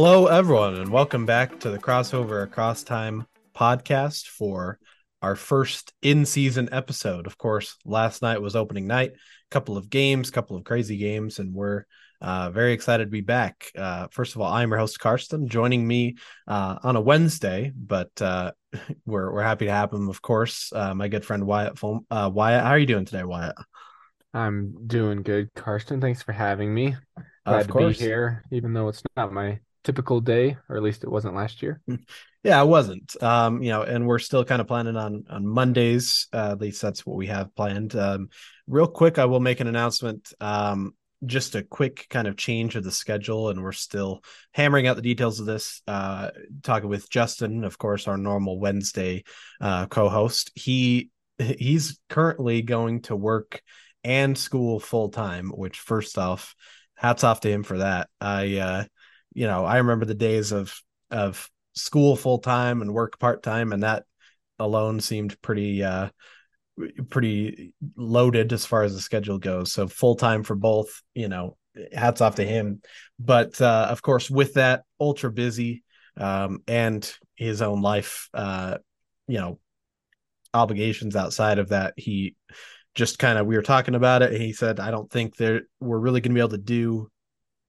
Hello, everyone, and welcome back to the Crossover Across Time podcast for our first in season episode. Of course, last night was opening night, a couple of games, couple of crazy games, and we're uh, very excited to be back. Uh, first of all, I'm your host, Karston, joining me uh, on a Wednesday, but uh, we're, we're happy to have him, of course. Uh, my good friend Wyatt. Uh, Wyatt, how are you doing today, Wyatt? I'm doing good, Karston. Thanks for having me. Glad of to be here, even though it's not my typical day, or at least it wasn't last year. Yeah, I wasn't. Um, you know, and we're still kind of planning on on Mondays. Uh, at least that's what we have planned. Um, real quick, I will make an announcement. Um, just a quick kind of change of the schedule, and we're still hammering out the details of this. Uh, talking with Justin, of course, our normal Wednesday uh, co-host. He he's currently going to work and school full time. Which, first off, hats off to him for that. I, uh, you know, I remember the days of of school full time and work part time, and that alone seemed pretty uh pretty loaded as far as the schedule goes. So full time for both, you know, hats off to him. But uh, of course, with that, ultra busy um, and his own life, uh, you know, obligations outside of that, he just kind of we were talking about it. and He said, "I don't think that we're really going to be able to do,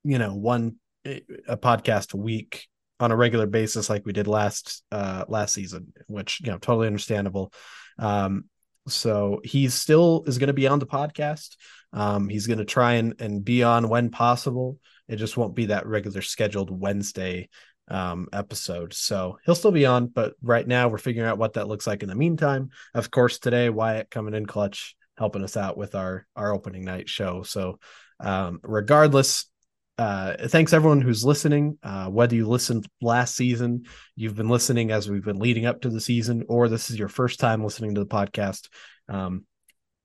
you know, one a podcast a week on a regular basis like we did last uh last season which you know totally understandable. Um so he still is going to be on the podcast. Um he's going to try and and be on when possible. It just won't be that regular scheduled wednesday um episode. So he'll still be on but right now we're figuring out what that looks like in the meantime. Of course today wyatt coming in clutch helping us out with our our opening night show. So um regardless uh, thanks everyone who's listening. Uh, whether you listened last season, you've been listening as we've been leading up to the season, or this is your first time listening to the podcast. Um,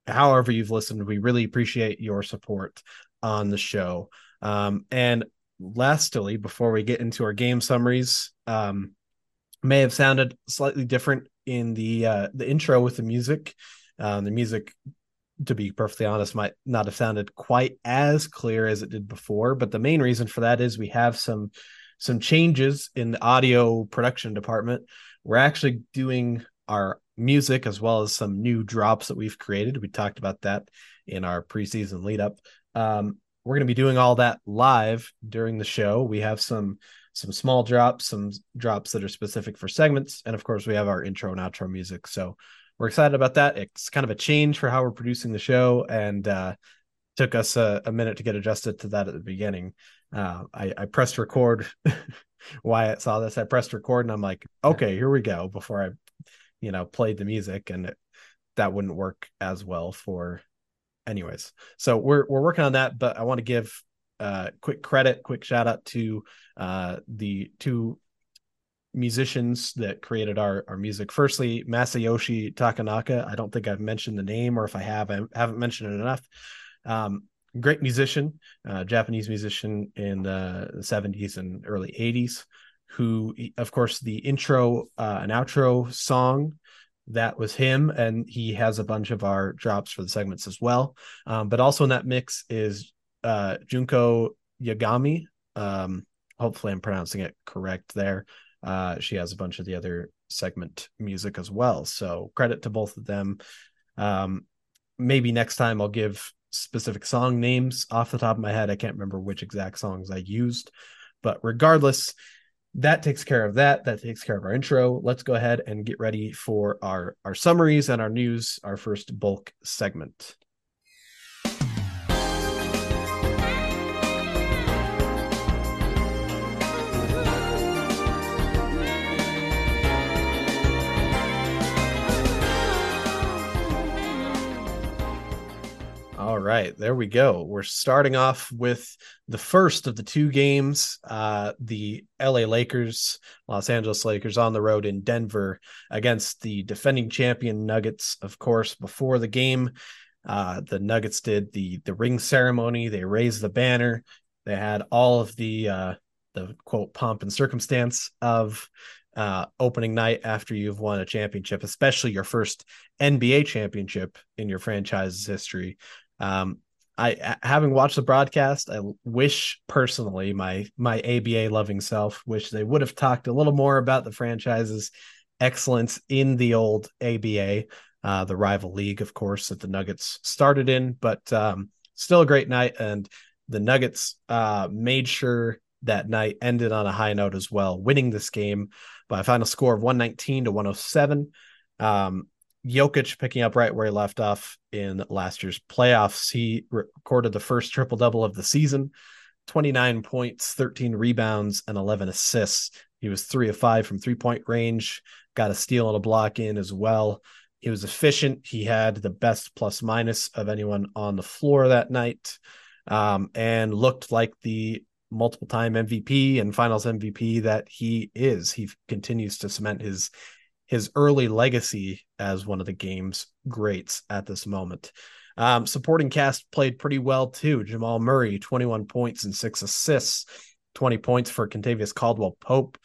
however, you've listened, we really appreciate your support on the show. Um, and lastly, before we get into our game summaries, um, may have sounded slightly different in the uh, the intro with the music. Um, the music to be perfectly honest, might not have sounded quite as clear as it did before. But the main reason for that is we have some some changes in the audio production department. We're actually doing our music as well as some new drops that we've created. We talked about that in our preseason lead up. Um, we're going to be doing all that live during the show. We have some some small drops, some drops that are specific for segments, and of course we have our intro and outro music. So we're excited about that. It's kind of a change for how we're producing the show, and uh, took us a, a, minute to get adjusted to that at the beginning. Uh, I, I, pressed record. Wyatt saw this. I pressed record, and I'm like, okay, here we go. Before I, you know, played the music, and it, that wouldn't work as well for. Anyways, so we're we're working on that, but I want to give uh quick credit, quick shout out to uh the two musicians that created our our music. Firstly, Masayoshi Takanaka. I don't think I've mentioned the name, or if I have, I haven't mentioned it enough. Um, great musician, uh, Japanese musician in the 70s and early 80s, who, of course, the intro uh, and outro song that was him, and he has a bunch of our drops for the segments as well. Um, but also in that mix is uh, Junko Yagami. Um, hopefully, I'm pronouncing it correct there. Uh, she has a bunch of the other segment music as well. So credit to both of them. Um, maybe next time I'll give specific song names off the top of my head. I can't remember which exact songs I used, but regardless, that takes care of that. That takes care of our intro. Let's go ahead and get ready for our our summaries and our news. Our first bulk segment. All right, there we go. We're starting off with the first of the two games. Uh, the LA Lakers, Los Angeles Lakers on the road in Denver against the defending champion Nuggets. Of course, before the game, uh, the Nuggets did the the ring ceremony. They raised the banner. They had all of the uh, the quote pomp and circumstance of uh, opening night after you've won a championship, especially your first NBA championship in your franchise's history. Um, I having watched the broadcast, I wish personally my my ABA loving self wish they would have talked a little more about the franchise's excellence in the old ABA, uh, the rival league, of course, that the Nuggets started in. But um, still a great night, and the Nuggets uh, made sure that night ended on a high note as well, winning this game by a final score of 119 to 107. Um, Jokic picking up right where he left off in last year's playoffs. He recorded the first triple double of the season 29 points, 13 rebounds, and 11 assists. He was three of five from three point range, got a steal and a block in as well. He was efficient. He had the best plus minus of anyone on the floor that night um, and looked like the multiple time MVP and finals MVP that he is. He continues to cement his his early legacy as one of the game's greats at this moment. Um, supporting cast played pretty well too. Jamal Murray, 21 points and six assists, 20 points for Kentavious Caldwell Pope,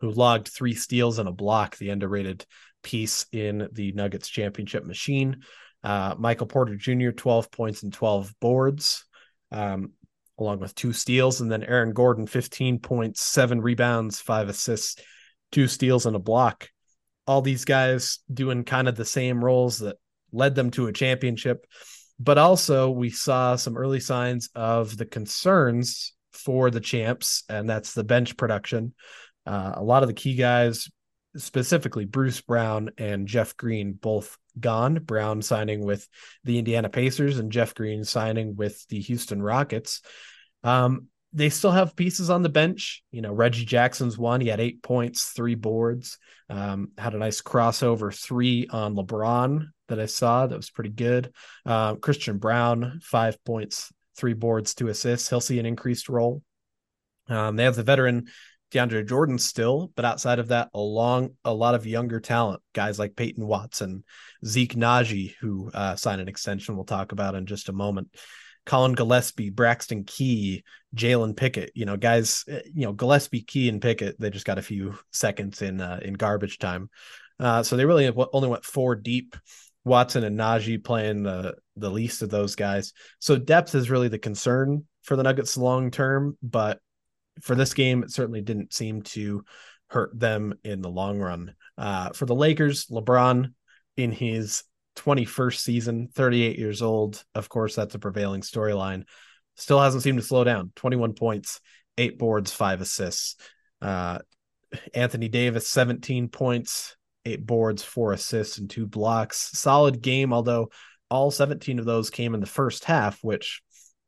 who logged three steals and a block, the underrated piece in the Nuggets championship machine. Uh, Michael Porter Jr., 12 points and 12 boards, um, along with two steals. And then Aaron Gordon, 15 points, seven rebounds, five assists, two steals, and a block all these guys doing kind of the same roles that led them to a championship. But also, we saw some early signs of the concerns for the champs, and that's the bench production. Uh, a lot of the key guys, specifically Bruce Brown and Jeff Green, both gone. Brown signing with the Indiana Pacers and Jeff Green signing with the Houston Rockets. Um, they still have pieces on the bench. You know, Reggie Jackson's one. He had eight points, three boards. Um, had a nice crossover three on LeBron that I saw. That was pretty good. Uh, Christian Braun, five points, three boards, two assists. He'll see an increased role. Um, they have the veteran DeAndre Jordan still, but outside of that, along a lot of younger talent, guys like Peyton Watson, Zeke Nnaji, who uh, signed an extension. We'll talk about in just a moment. Collin Gillespie, Braxton Key, Jalen Pickett, you know, guys, eh, you know, Gillespie, Key, and Pickett, they just got a few seconds in uh, in garbage time. Uh, so they really only went four deep. Watson and Nnaji playing the the least of those guys. So depth is really the concern for the Nuggets long term, but for this game, it certainly didn't seem to hurt them in the long run. Uh, for the Lakers, LeBron in his 21st season, 38 years old. Of course, that's a prevailing storyline. Still hasn't seemed to slow down. 21 points, eight boards, five assists. Uh, Anthony Davis, 17 points, eight boards, four assists, and two blocks. Solid game, although all 17 of those came in the first half, which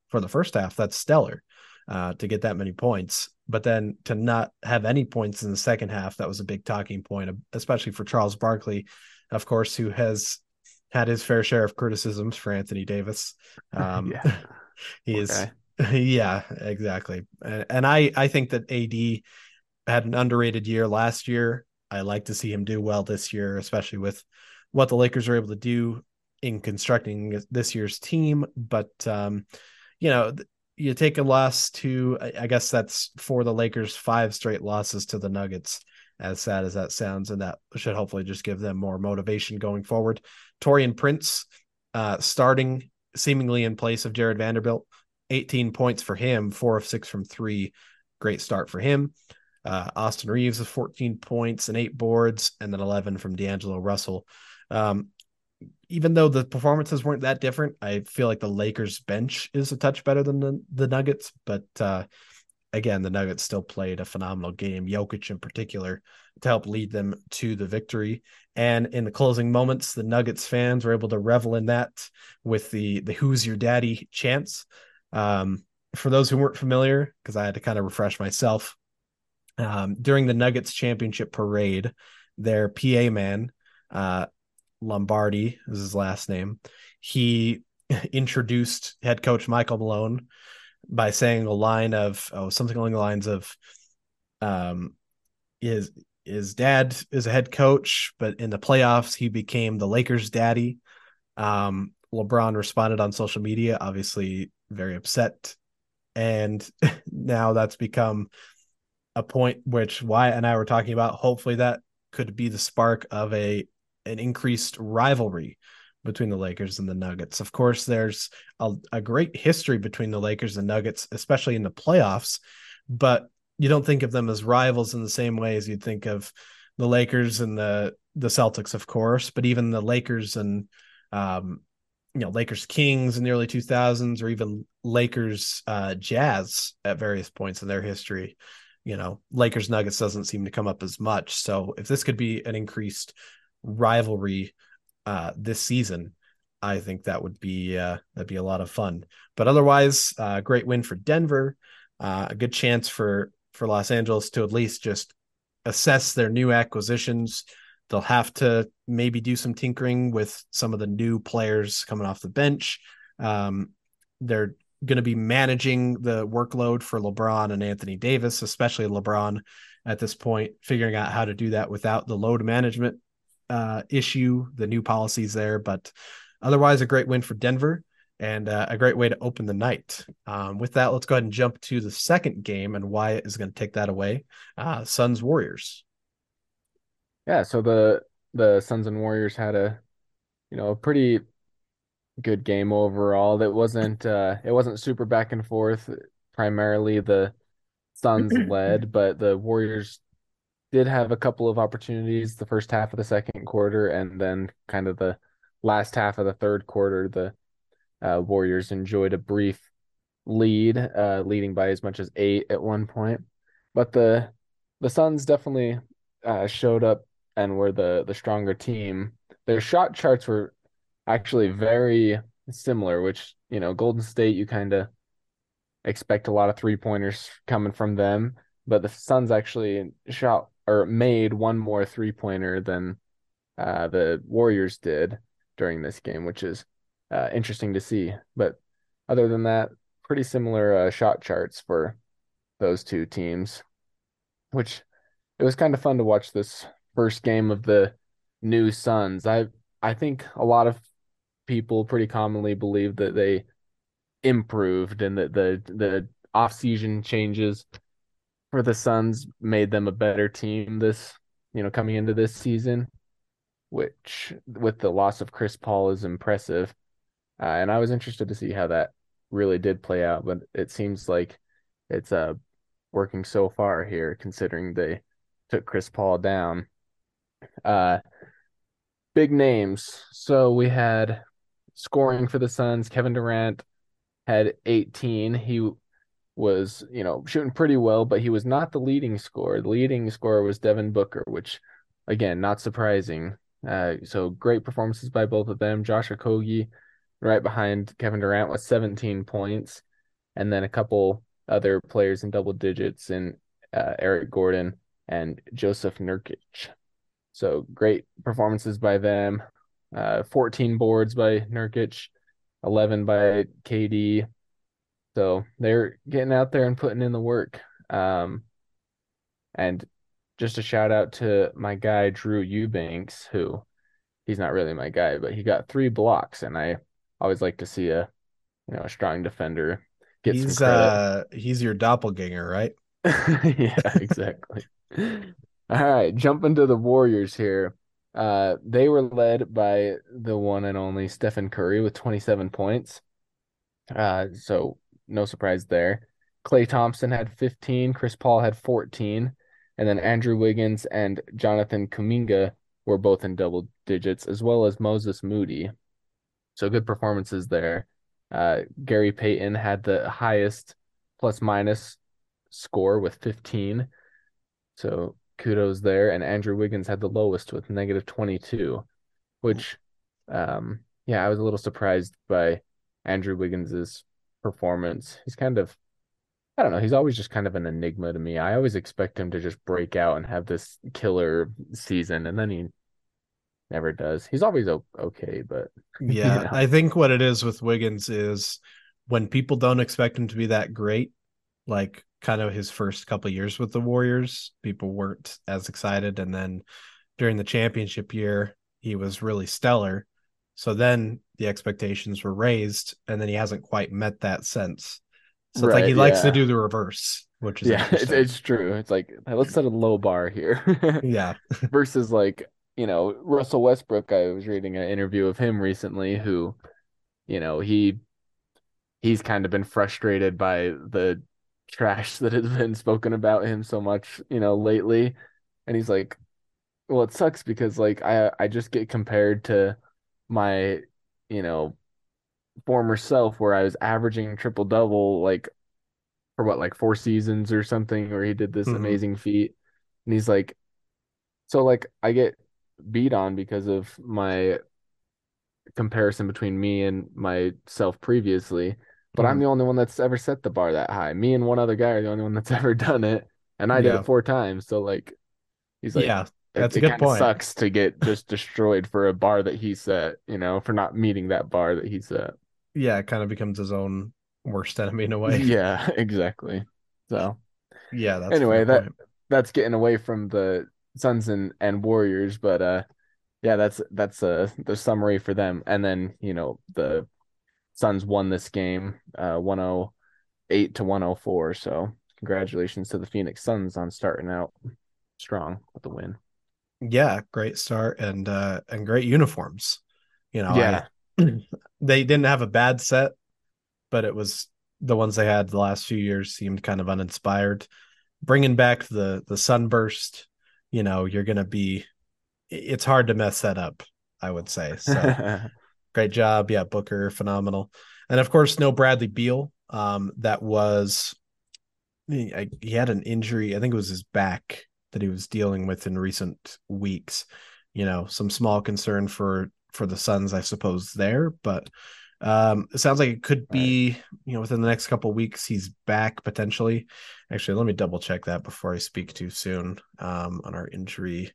for the first half, that's stellar uh, to get that many points. But then to not have any points in the second half, that was a big talking point, especially for Charles Barkley, of course, who has had his fair share of criticisms for Anthony Davis. Um, yeah. he is, okay. yeah, exactly. And, and I, I think that AD had an underrated year last year. I like to see him do well this year, especially with what the Lakers are able to do in constructing this year's team. But, um, you know, you take a loss to, I guess that's for the Lakers, five straight losses to the Nuggets as sad as that sounds, and that should hopefully just give them more motivation going forward. Taurean Prince uh, starting seemingly in place of Jarred Vanderbilt, 18 points for him, four of six from three. Great start for him. Uh, Austin Reaves with 14 points and eight boards, and then 11 from D'Angelo Russell. Um, even though the performances weren't that different, I feel like the Lakers bench is a touch better than the, the Nuggets, but uh, again, the Nuggets still played a phenomenal game, Jokic in particular, to help lead them to the victory. And in the closing moments, the Nuggets fans were able to revel in that with the the "Who's Your Daddy" chants. Um, for those who weren't familiar, because I had to kind of refresh myself, um, during the Nuggets championship parade, their PA man, uh, Lombardi is his last name, he introduced head coach Michael Malone by saying a line of oh something along the lines of um is his dad is a head coach but in the playoffs he became the Lakers daddy. Um LeBron responded on social media obviously very upset. And now that's become a point which Wyatt and I were talking about. Hopefully that could be the spark of a an increased rivalry between the Lakers and the Nuggets. Of course, there's a, a great history between the Lakers and Nuggets, especially in the playoffs, but you don't think of them as rivals in the same way as you'd think of the Lakers and the the Celtics, of course, but even the Lakers and um, you know Lakers Kings in the early 2000s, or even Lakers uh, Jazz at various points in their history. You know, Lakers Nuggets doesn't seem to come up as much. So if this could be an increased rivalry uh, this season, I think that would be uh, that'd be a lot of fun. But otherwise, uh, great win for Denver. Uh, a good chance for for Los Angeles to at least just assess their new acquisitions. They'll have to maybe do some tinkering with some of the new players coming off the bench. Um, they're going to be managing the workload for LeBron and Anthony Davis, especially LeBron at this point, figuring out how to do that without the load management uh, issue, the new policies there. But otherwise, a great win for Denver and uh, a great way to open the night. Um, with that, let's go ahead and jump to the second game and Wyatt is going to take that away. Uh, Suns Warriors. Yeah, so the the Suns and Warriors had a you know a pretty good game overall. That wasn't uh it wasn't super back and forth. Primarily the Suns led, but the Warriors did have a couple of opportunities the first half of the second quarter and then kind of the last half of the third quarter the uh, Warriors enjoyed a brief lead, uh, leading by as much as eight at one point. But the the Suns definitely uh, showed up and were the the stronger team. Their shot charts were actually very similar, which you know Golden State you kind of expect a lot of three pointers coming from them, but the Suns actually shot or made one more three pointer than uh, the Warriors did during this game, which is uh, interesting to see. But other than that, pretty similar uh, shot charts for those two teams, which it was kind of fun to watch this first game of the new Suns. I I think a lot of people pretty commonly believe that they improved and that the the off-season changes for the Suns made them a better team this, you know, coming into this season, which with the loss of Chris Paul is impressive. Uh, and I was interested to see how that really did play out, but it seems like it's uh working so far here, considering they took Chris Paul down. Uh, big names. So we had scoring for the Suns. Kevin Durant had 18. He was, you know, shooting pretty well, but he was not the leading scorer. The leading scorer was Devin Booker, which, again, not surprising. Uh, so great performances by both of them. Josh Okogie right behind Kevin Durant with 17 points, and then a couple other players in double digits in uh, Eric Gordon and Jusuf Nurkic. So great performances by them. Uh, 14 boards by Nurkic, 11 by KD. So they're getting out there and putting in the work. Um, and just a shout out to my guy Drew Eubanks, who he's not really my guy, but he got three blocks, and I always like to see a you know a strong defender get he's, some credit. Uh, he's your doppelganger, right? yeah, exactly. All right, jumping to the Warriors here. Uh, they were led by the one and only Stephen Curry with 27 points. Uh, so no surprise there. Klay Thompson had 15, Chris Paul had 14, and then Andrew Wiggins and Jonathan Kuminga were both in double digits, as well as Moses Moody. So good performances there. Uh, Gary Payton had the highest plus minus score with 15. So kudos there. And Andrew Wiggins had the lowest with negative 22, which, um, yeah, I was a little surprised by Andrew Wiggins's performance. He's kind of, I don't know, he's always just kind of an enigma to me. I always expect him to just break out and have this killer season, and then he never does. He's always okay, but yeah, you know. I think what it is with Wiggins is when people don't expect him to be that great, like kind of his first couple years with the Warriors, people weren't as excited, and then during the championship year, he was really stellar. So then the expectations were raised, and then he hasn't quite met that since. So right, it's like he yeah. likes to do the reverse, which is yeah, it's, it's true. It's like let's set a low bar here. yeah, versus like you know, Russell Westbrook, I was reading an interview of him recently who, you know, he he's kind of been frustrated by the trash that has been spoken about him so much, you know, lately. And he's like, well, it sucks because like I I just get compared to my, you know, former self where I was averaging triple double like for what like four seasons or something, where he did this mm-hmm. amazing feat. And he's like, so like I get beat on because of my comparison between me and myself previously. But mm-hmm. I'm the only one that's ever set the bar that high. Me and one other guy are the only one that's ever done it. And I yeah. did it four times. So like he's like, Yeah, that's it, a good point. Sucks to get just destroyed for a bar that he set, you know, for not meeting that bar that he set. Yeah, it kind of becomes his own worst enemy in a way. Yeah, exactly. So yeah, anyway, that point. that's getting away from the Suns and, and Warriors, but uh yeah, that's that's uh the summary for them. And then, you know, the Suns won this game uh 108 to 104. So congratulations to the Phoenix Suns on starting out strong with the win. Yeah, great start and uh and great uniforms. You know, yeah. I, they didn't have a bad set, but it was the ones they had the last few years seemed kind of uninspired. Bringing back the the sunburst, you know, you're gonna be. It's hard to mess that up. I would say so. great job, yeah, Booker, phenomenal, and of course, no Bradley Beal. Um, that was he, he had an injury. I think it was his back that he was dealing with in recent weeks. You know, some small concern for for the Suns, I suppose there, but um, it sounds like it could be, right. you know, within the next couple weeks he's back potentially. Actually, let me double check that before I speak too soon um, on our injury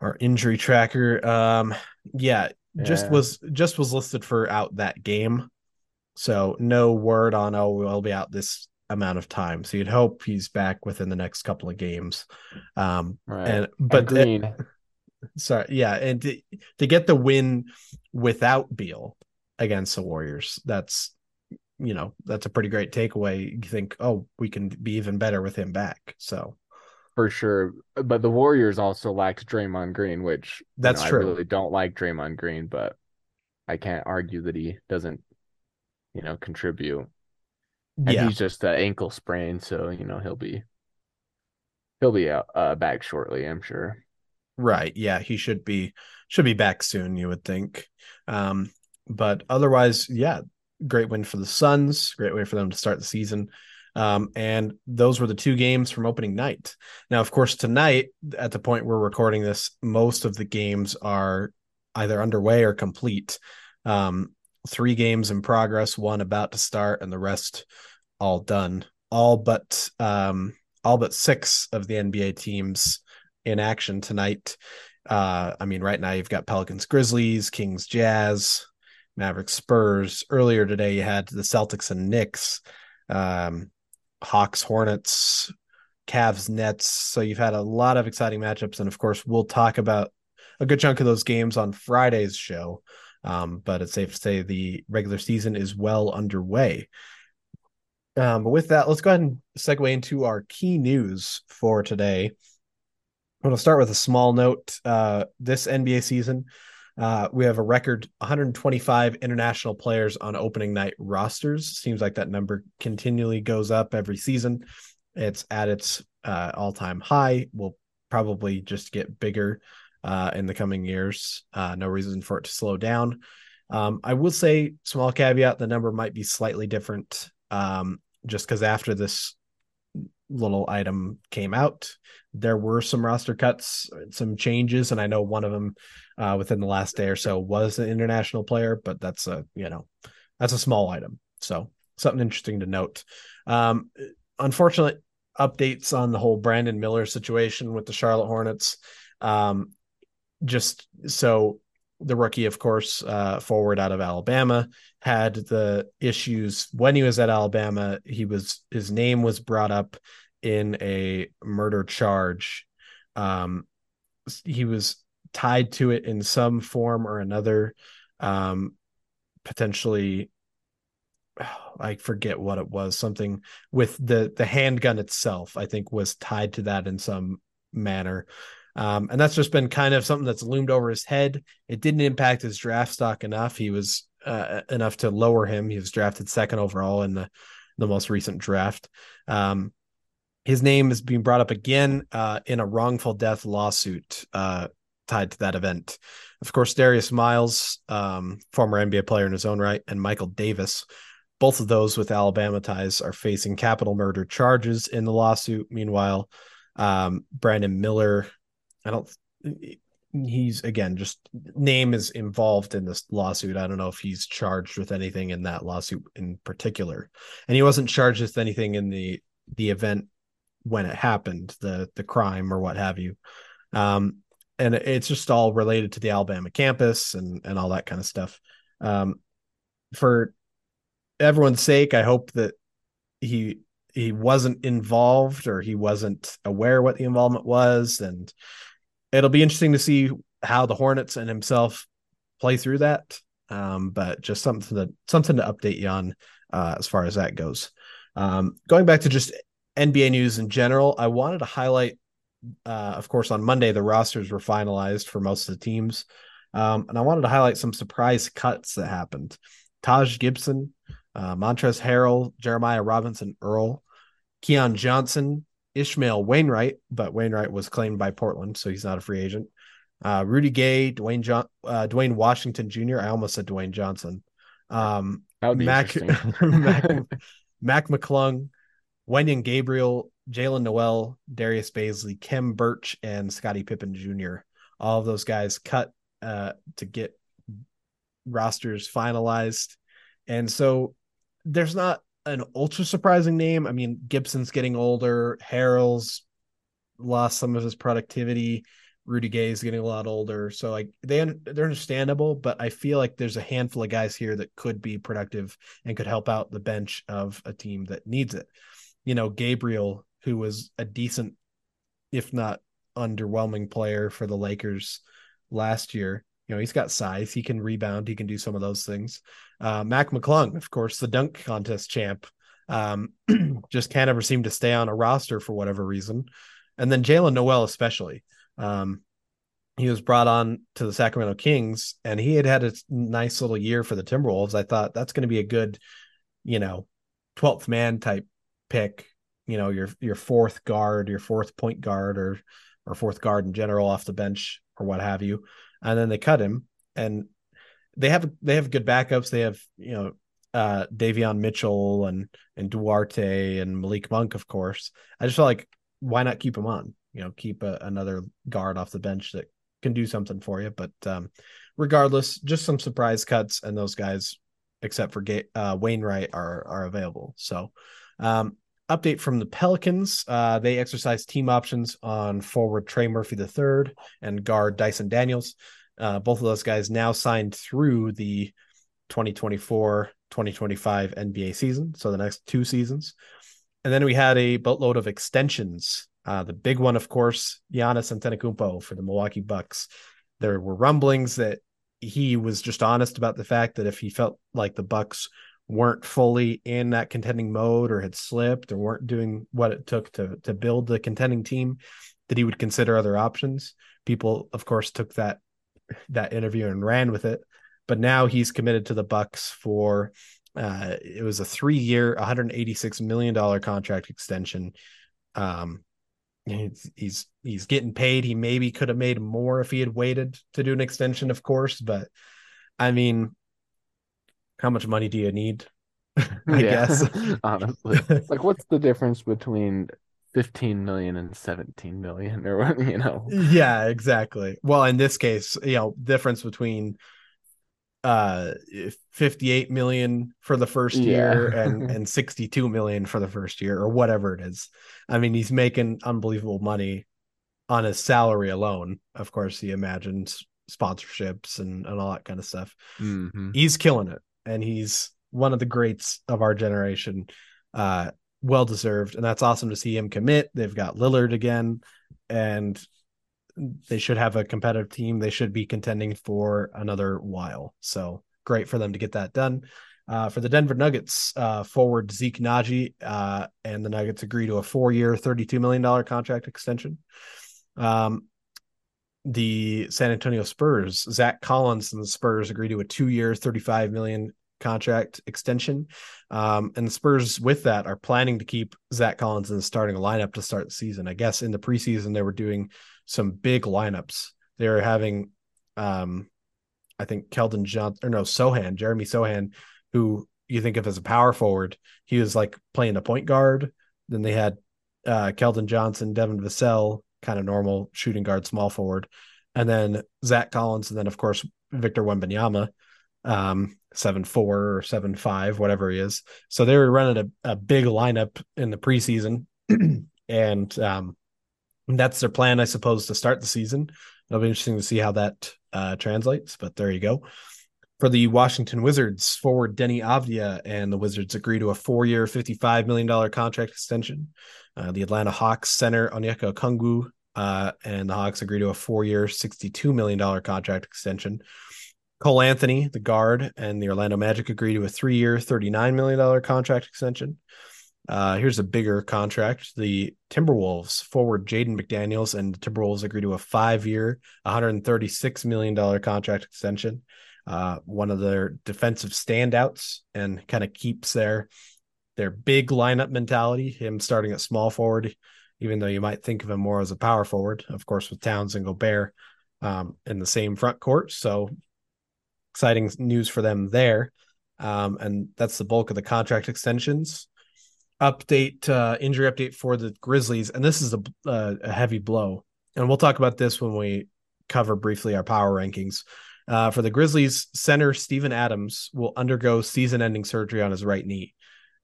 our injury tracker. Um, yeah, yeah, just was just was listed for out that game. So no word on oh we'll be out this amount of time. So you'd hope he's back within the next couple of games. Um, right. and but Green. It, sorry, yeah, and to, to get the win without Beal against the Warriors. That's you know that's a pretty great takeaway. You think, oh, we can be even better with him back. So for sure, but the Warriors also lacked Draymond Green, which that's know, true. I really don't like Draymond Green, but I can't argue that he doesn't, you know, contribute. And yeah. he's just an ankle sprain, so you know he'll be he'll be uh, uh, back shortly, I'm sure. Right. Yeah, he should be should be back soon. You would think. Um, but otherwise, yeah, great win for the Suns. Great way for them to start the season. Um, and those were the two games from opening night. Now, of course, tonight, at the point we're recording this, most of the games are either underway or complete. Um, three games in progress, one about to start, and the rest all done. All but um, all but six of the NBA teams in action tonight. Uh, I mean, right now you've got Pelicans, Grizzlies, Kings, Jazz, Mavericks, Spurs. Earlier today, you had the Celtics and Knicks, um, Hawks, Hornets, Cavs, Nets. So you've had a lot of exciting matchups, and of course, we'll talk about a good chunk of those games on Friday's show. Um, but it's safe to say the regular season is well underway. Um, but with that, let's go ahead and segue into our key news for today. I'm going to start with a small note. Uh, this NBA season, uh, we have a record 125 international players on opening night rosters. Seems like that number continually goes up every season. It's at its uh, all time high. Will probably just get bigger uh, in the coming years. Uh, no reason for it to slow down. Um, I will say, small caveat: the number might be slightly different, um, just because after this little item came out. There were some roster cuts, some changes, and I know one of them uh, within the last day or so was an international player, but that's a you know that's a small item. So something interesting to note. Um, updates on the whole Brandon Miller situation with the Charlotte Hornets. Um, just so the rookie, of course, uh, forward out of Alabama, had the issues when he was at Alabama. He was his name was brought up in a murder charge. Um, he was tied to it in some form or another. Um, potentially, I forget what it was. Something with the the handgun itself, I think, was tied to that in some manner. Um, and that's just been kind of something that's loomed over his head. It didn't impact his draft stock enough. He was uh, enough to lower him. He was drafted second overall in the the most recent draft. Um, his name is being brought up again uh, in a wrongful death lawsuit uh, tied to that event. Of course, Darius Miles, um, former NBA player in his own right, and Michael Davis, both of those with Alabama ties, are facing capital murder charges in the lawsuit. Meanwhile, um, Brandon Miller, I don't. He's again just name is involved in this lawsuit. I don't know if he's charged with anything in that lawsuit in particular, and he wasn't charged with anything in the the event when it happened, the the crime or what have you. Um, and it's just all related to the Alabama campus and and all that kind of stuff. Um, for everyone's sake, I hope that he he wasn't involved or he wasn't aware what the involvement was, and it'll be interesting to see how the Hornets and himself play through that. Um, but just something to something to update you on uh, as far as that goes. Um, going back to just NBA news in general, I wanted to highlight, uh, of course, on Monday, the rosters were finalized for most of the teams. Um, and I wanted to highlight some surprise cuts that happened. Taj Gibson, uh, Montrezl Harrell, Jeremiah Robinson Earl, Keon Johnson, Ishmail Wainwright, but Wainwright was claimed by Portland, so he's not a free agent. Uh, Rudy Gay, Dwayne John, uh, Duane Washington Jr. I almost said Dwayne Johnson. Um, That would be Mac. Mac, Mac McClung, Wenyen Gabriel, Jaylen Nowell, Darius Bazley, Khem Birch, and Scottie Pippen Jr. All of those guys cut uh, to get rosters finalized. And so there's not an ultra surprising name. I mean, Gibson's getting older, Harrell's lost some of his productivity. Rudy Gay is getting a lot older, so like they they're understandable, but I feel like there's a handful of guys here that could be productive and could help out the bench of a team that needs it. You know, Gabriel, who was a decent, if not underwhelming player for the Lakers last year. Know, he's got size, he can rebound, he can do some of those things. Uh, Mac McClung, of course, the dunk contest champ, um, just can't ever seem to stay on a roster for whatever reason. And then Jaylen Nowell, especially. Um, he was brought on to the Sacramento Kings and he had had a nice little year for the Timberwolves. I thought that's going to be a good, you know, 12th man type pick, you know, your your fourth guard, your fourth point guard or or fourth guard in general off the bench or what have you. And then they cut him and they have they have good backups. They have, you know, uh Davion Mitchell and and Duarte and Malik Monk, of course. I just felt like why not keep him on? You know, keep a, another guard off the bench that can do something for you. But um, regardless, just some surprise cuts, and those guys, except for Ga- uh, Wainwright, are are available. So, um, update from the Pelicans: uh, they exercised team options on forward Trey Murphy III and guard Dyson Daniels. Uh, both of those guys now signed through the 2024 2025 NBA season, so the next two seasons. And then we had a boatload of extensions. Uh, the big one, of course, Giannis Antetokounmpo for the Milwaukee Bucks. There were rumblings that he was just honest about the fact that if he felt like the Bucks weren't fully in that contending mode or had slipped or weren't doing what it took to to build the contending team, that he would consider other options. People, of course, took that that interview and ran with it. But now he's committed to the Bucks for uh, it was a three year, 186 million dollar contract extension. Um, he's, he's he's getting paid. He maybe could have made more if he had waited to do an extension, of course. But I mean, how much money do you need? I Yeah, guess. honestly. Like, what's the difference between 15 million and 17 million or what, you know? yeah, exactly. Well, in this case, you know, difference between uh 58 million for the first year Yeah. and and 62 million for the first year or whatever it is. I mean, he's making unbelievable money on his salary alone. Of course, he imagines sponsorships and, and all that kind of stuff. hmm He's killing it and he's one of the greats of our generation. Uh well deserved and that's awesome to see him commit. They've got Lillard again and they should have a competitive team. They should be contending for another while. So great for them to get that done. Uh, for the Denver Nuggets, uh, forward Zeke Nnaji uh, and the Nuggets agree to a four-year, thirty-two million dollar contract extension. Um, the San Antonio Spurs. Zach Collins and the Spurs agreed to a two-year, 35 million contract extension. Um, and the Spurs, with that, are planning to keep Zach Collins in the starting lineup to start the season. I guess in the preseason, they were doing some big lineups. They were having, um, I think, Keldon Johnson, or no, Sochan, Jeremy Sochan, who you think of as a power forward. He was like playing the point guard. Then they had uh, Keldon Johnson, Devin Vassell, kind of normal shooting guard, small forward. And then Zach Collins, and then, of course, Victor Wembanyama um, seven four or seven five, whatever he is. So they were running a, a big lineup in the preseason, and um, that's their plan, I suppose, to start the season. It'll be interesting to see how that uh, translates. But there you go. For the Washington Wizards, forward Deni Avdija, and the Wizards agree to a four-year, fifty-five million dollar contract extension. Uh, the Atlanta Hawks center Onyeka Okongwu uh, and the Hawks agree to a four-year, sixty-two million dollar contract extension. Cole Anthony, the guard, and the Orlando Magic agree to a three year, $39 million contract extension. Uh, here's a bigger contract. The Timberwolves forward Jaden McDaniels and the Timberwolves agree to a five year, $136 million contract extension. Uh, one of their defensive standouts and kind of keeps their their big lineup mentality, him starting at small forward, even though you might think of him more as a power forward, of course, with Towns and Gobert um, in the same front court. So exciting news for them there. Um, and that's the bulk of the contract extensions. Update, uh, injury update for the Grizzlies. And this is a, uh, a heavy blow. And we'll talk about this when we cover briefly our power rankings. Uh, for the Grizzlies, center Steven Adams will undergo season ending surgery on his right knee.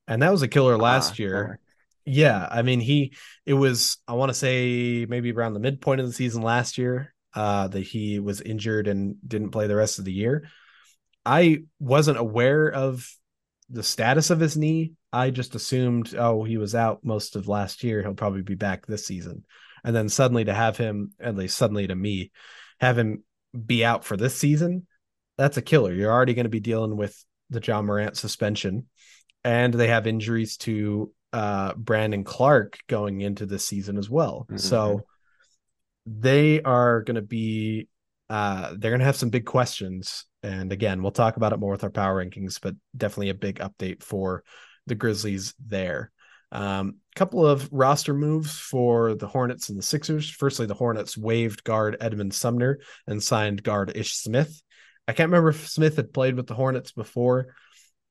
And that was a killer last ah, year. Yeah. I mean, he, it was, I want to say maybe around the midpoint of the season last year uh, that he was injured and didn't play the rest of the year. I wasn't aware of the status of his knee. I just assumed, oh, he was out most of last year. He'll probably be back this season. And then suddenly to have him, at least suddenly to me, have him be out for this season, that's a killer. You're already going to be dealing with the Ja Morant suspension, and they have injuries to uh, Brandon Clarke going into this season as well. Mm-hmm. So they are going to be uh, they're going to have some big questions. And again, we'll talk about it more with our power rankings, but definitely a big update for the Grizzlies there. A um, couple of roster moves for the Hornets and the Sixers. Firstly, the Hornets waived guard Edmond Sumner and signed guard Ish Smith. I can't remember if Smith had played with the Hornets before.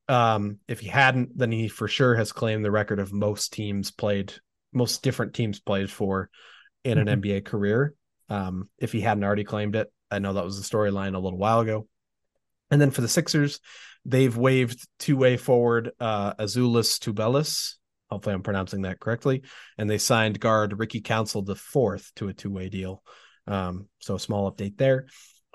Um, if he hadn't, then he for sure has claimed the record of most teams played, most different teams played for in an mm-hmm. NBA career. Um, if he hadn't already claimed it, I know that was the storyline a little while ago. And then for the Sixers, they've waived two-way forward uh, Azuolas Tubelis. Hopefully, I'm pronouncing that correctly. And they signed guard Ricky Council the fourth to a two-way deal. Um, so a small update there.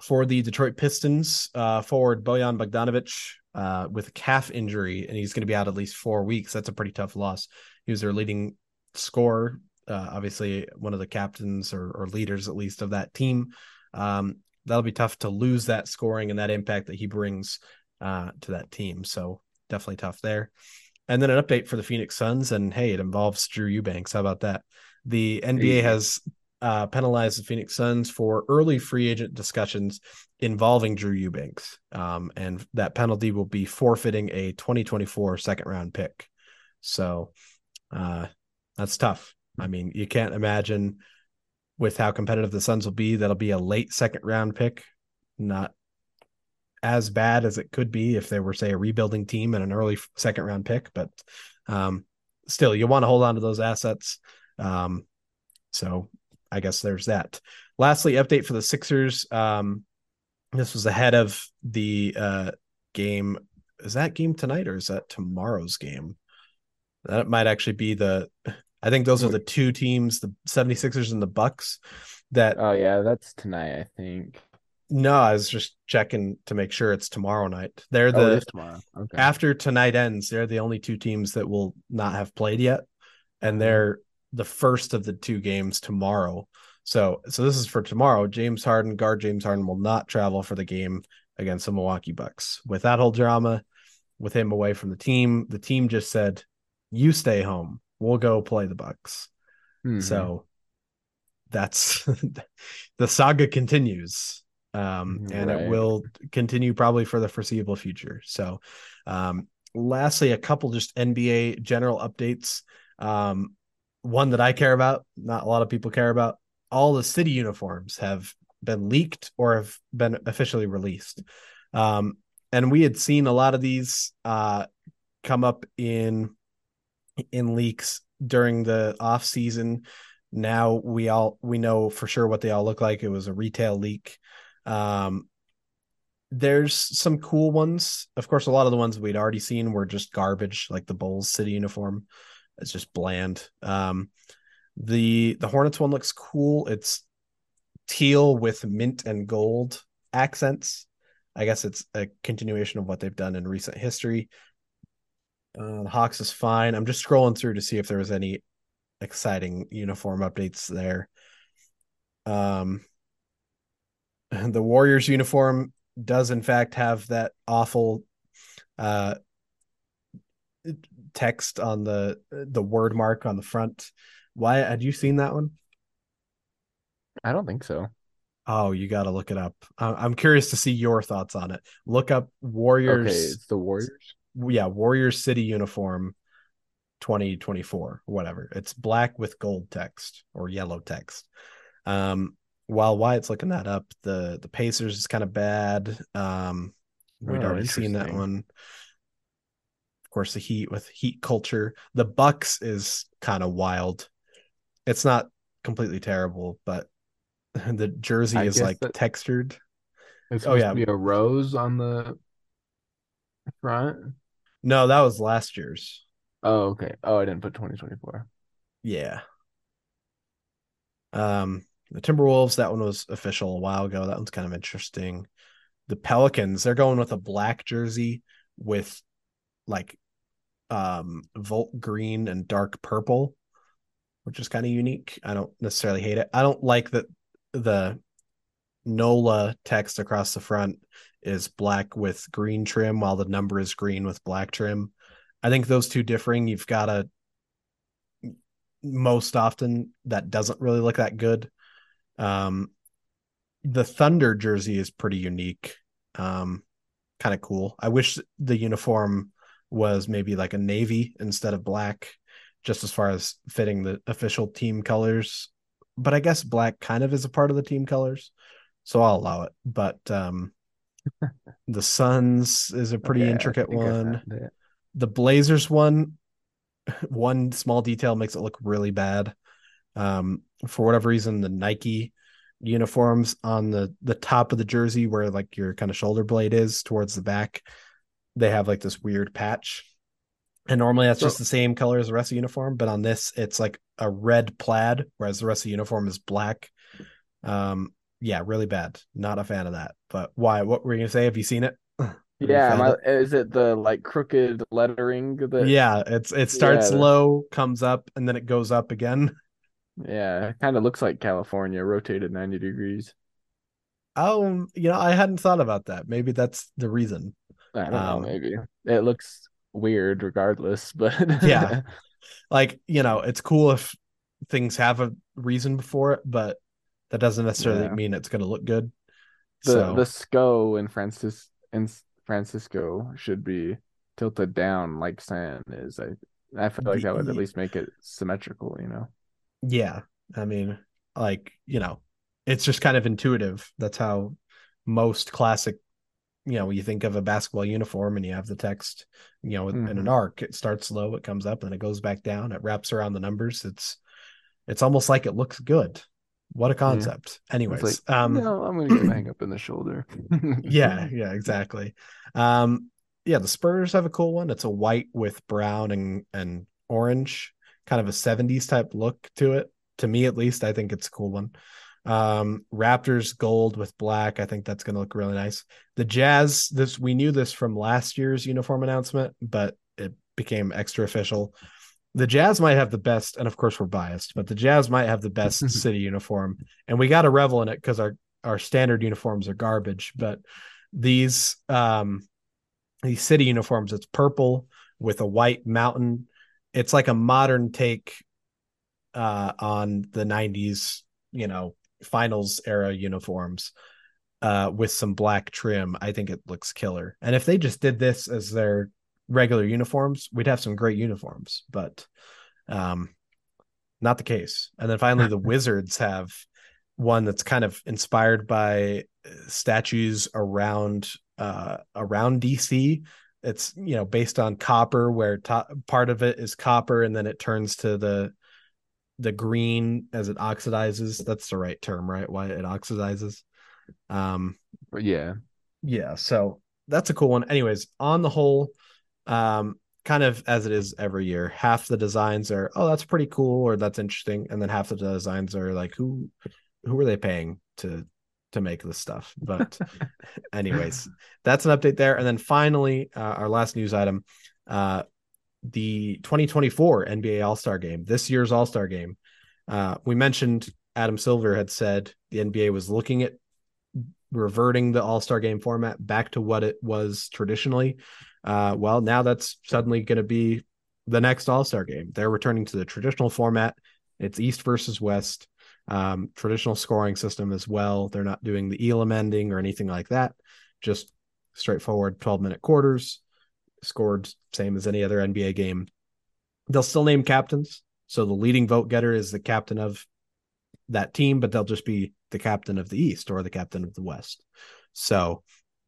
For the Detroit Pistons, uh, forward Bojan Bogdanovic uh, with a calf injury, and he's going to be out at least four weeks. That's a pretty tough loss. He was their leading scorer uh, obviously one of the captains or, or, leaders at least of that team. Um, that'll be tough to lose that scoring and that impact that he brings uh, to that team. So definitely tough there. And then an update for the Phoenix Suns, and hey, it involves Drew Eubanks. How about that? The NBA has uh, penalized the Phoenix Suns for early free agent discussions involving Drew Eubanks, um, and that penalty will be forfeiting a 2024 second round pick. So uh, that's tough. I mean, you can't imagine with how competitive the Suns will be, that'll be a late second round pick, not as bad as it could be if they were, say, a rebuilding team and an early second round pick. But um, still, you want to hold on to those assets. Um, so I guess there's that. Lastly, update for the Sixers. Um, this was ahead of the uh, game. Is that game tonight or is that tomorrow's game? That might actually be the I think those are the two teams, the 76ers and the Bucks that Oh yeah, that's tonight, I think. No, I was just checking to make sure it's tomorrow night. They're oh, the oh, tomorrow. Okay. After tonight ends, they're the only two teams that will not have played yet. And mm-hmm. they're the first of the two games tomorrow. So so this is for tomorrow. James Harden, guard James Harden will not travel for the game against the Milwaukee Bucks. With that whole drama, with him away from the team, the team just said, You stay home we'll go play the Bucks. Mm-hmm. So that's the saga continues um, and right. it will continue probably for the foreseeable future. So, um, lastly, a couple just NBA general updates. Um, one that I care about, not a lot of people care about. All the city uniforms have been leaked or have been officially released. Um, and we had seen a lot of these uh, come up in in leaks during the off season. Now we all we know for sure what they all look like. It was a retail leak. Um, there's some cool ones. Of course, a lot of the ones we'd already seen were just garbage, like the Bulls city uniform. It's just bland. Um, the the Hornets one looks cool. It's teal with mint and gold accents. I guess it's a continuation of what they've done in recent history. Uh, the Hawks is fine. I'm just scrolling through to see if there was any exciting uniform updates there. Um, the Warriors uniform does in fact have that awful uh text on the the word mark on the front. Wyatt had you seen that one? I don't think so. Oh, you got to look it up. I'm curious to see your thoughts on it. Look up Warriors. Okay, it's the Warriors. Yeah, Warriors City uniform 2024, whatever. It's black with gold text or yellow text. Um, while Wyatt's looking that up, the the Pacers is kind of bad. Um, we'd oh, already seen that one. Of course, the Heat with Heat culture. The Bucks is kind of wild. It's not completely terrible, but the jersey I is like textured. It's oh yeah, be a rose on the front. No, that was last year's. Oh okay. Oh, I didn't put 2024. Yeah. Um, the Timberwolves, that one was official a while ago. That one's kind of interesting. The Pelicans, they're going with a black jersey with like um volt green and dark purple, which is kind of unique. I don't necessarily hate it. I don't like that the NOLA text across the front is black with green trim while the number is green with black trim. I think those two differing, you've got a most often that doesn't really look that good. Um, the Thunder jersey is pretty unique. Um, kind of cool. I wish the uniform was maybe like a navy instead of black, just as far as fitting the official team colors. But I guess black kind of is a part of the team colors, so I'll allow it. But um, the Suns is a pretty okay, intricate one. The Blazers one, one small detail makes it look really bad. Um, for whatever reason, the Nike uniforms on the the top of the jersey, where like your kind of shoulder blade is towards the back, they have like this weird patch. And normally that's just the same color as the rest of the uniform, but on this it's like a red plaid, whereas the rest of the uniform is black. Um, yeah, really bad. Not a fan of that. But why? What were you gonna say? Have you seen it? yeah, I, is it the like crooked lettering? That... Yeah, it's it starts yeah, low, comes up, and then it goes up again. Yeah, it kind of looks like California rotated 90 degrees. Oh, you know, I hadn't thought about that. Maybe that's the reason. I don't um, know, maybe. It looks weird regardless, but yeah. Like, you know, it's cool if things have a reason before it, but that doesn't necessarily yeah. mean it's going to look good. The so. the SCO in Francis in Francisco should be tilted down like sand is. I I feel like that would at least make it symmetrical, you know yeah i mean like you know it's just kind of intuitive. That's how most classic you know you think of a basketball uniform and you have the text you know mm-hmm. in an arc it starts low it comes up and it goes back down it wraps around the numbers. It's it's almost like it looks good. What a concept. Yeah. anyways like, um no i'm gonna get hang up in the shoulder. Yeah yeah exactly. Um yeah the spurs have a cool one. It's a white with brown and and orange kind of a 70s type look to it. To me, at least, I think it's a cool one. Um, Raptors gold with black. I think that's going to look really nice. The Jazz, this we knew this from last year's uniform announcement, but it became extra official. The Jazz might have the best, and of course we're biased, but the Jazz might have the best city uniform, and we got to revel in it because our our standard uniforms are garbage. But these um these city uniforms, it's purple with a white mountain it's like a modern take uh, on the 90s you know, finals era uniforms uh, with some black trim, I think it looks killer. And if they just did this as their regular uniforms, we'd have some great uniforms, but um, not the case. And then finally, the Wizards have one that's kind of inspired by statues around uh, around DC. It's you know based on copper, where top, part of it is copper, and then it turns to the the green as it oxidizes. That's the right term, right? Why it oxidizes. Um, yeah, yeah. So that's a cool one. Anyways, on the whole, um, kind of as it is every year, half the designs are, oh, that's pretty cool or that's interesting, and then half the designs are like, who, who are they paying to to make this stuff? But, anyways, that's an update there. And then finally, uh, our last news item, uh, the 2024 NBA All Star Game, this year's All Star Game. Uh, we mentioned Adam Silver had said the NBA was looking at reverting the All Star Game format back to what it was traditionally. Uh, well, now that's suddenly going to be the next All Star Game. They're returning to the traditional format. It's East versus West, um, traditional scoring system as well. They're not doing the Elam ending or anything like that. Just straightforward 12 minute quarters, scored same as any other NBA game. They'll still name captains. So the leading vote getter is the captain of that team, but they'll just be the captain of the East or the captain of the West. So,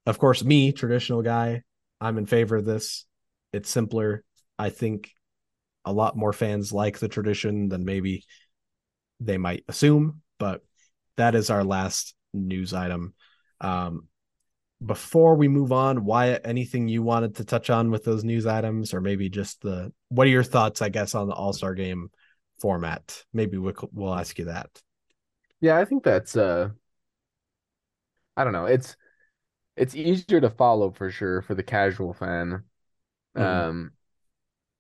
of course, me, traditional guy, I'm in favor of this. It's simpler. I think a lot more fans like the tradition than maybe they might assume, but that is our last news item. Um, before we move on, Wyatt, anything you wanted to touch on with those news items, or maybe just the what are your thoughts, I guess, on the All Star game format? Maybe we'll, we'll ask you that. Yeah, I think that's uh I don't know. It's it's easier to follow for sure for the casual fan. Mm-hmm. Um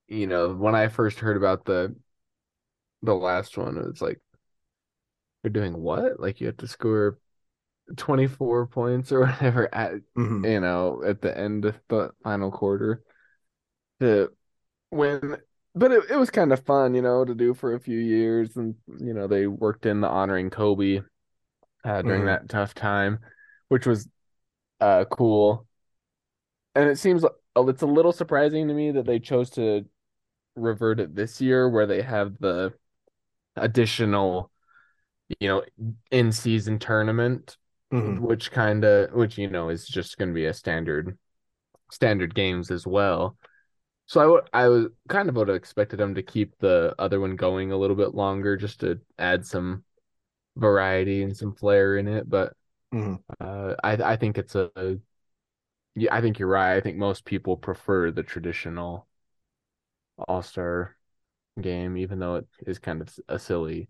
you know, when I first heard about the the last one, it's like they're doing what? Like you have to score 24 points or whatever at mm-hmm. you know, at the end of the final quarter to win but it, it was kind of fun, you know, to do for a few years, and you know they worked in the honoring Kobe uh, during mm. that tough time, which was uh, cool. And it seems it's a little surprising to me that they chose to revert it this year, where they have the additional, you know, in season tournament, mm-hmm. which kind of, which you know, is just going to be a standard, standard games as well. So I would I was kind of would have expected them to keep the other one going a little bit longer just to add some variety and some flair in it. But mm-hmm. uh, I I think it's a, a yeah I think you're right. I think most people prefer the traditional All Star game, even though it is kind of a silly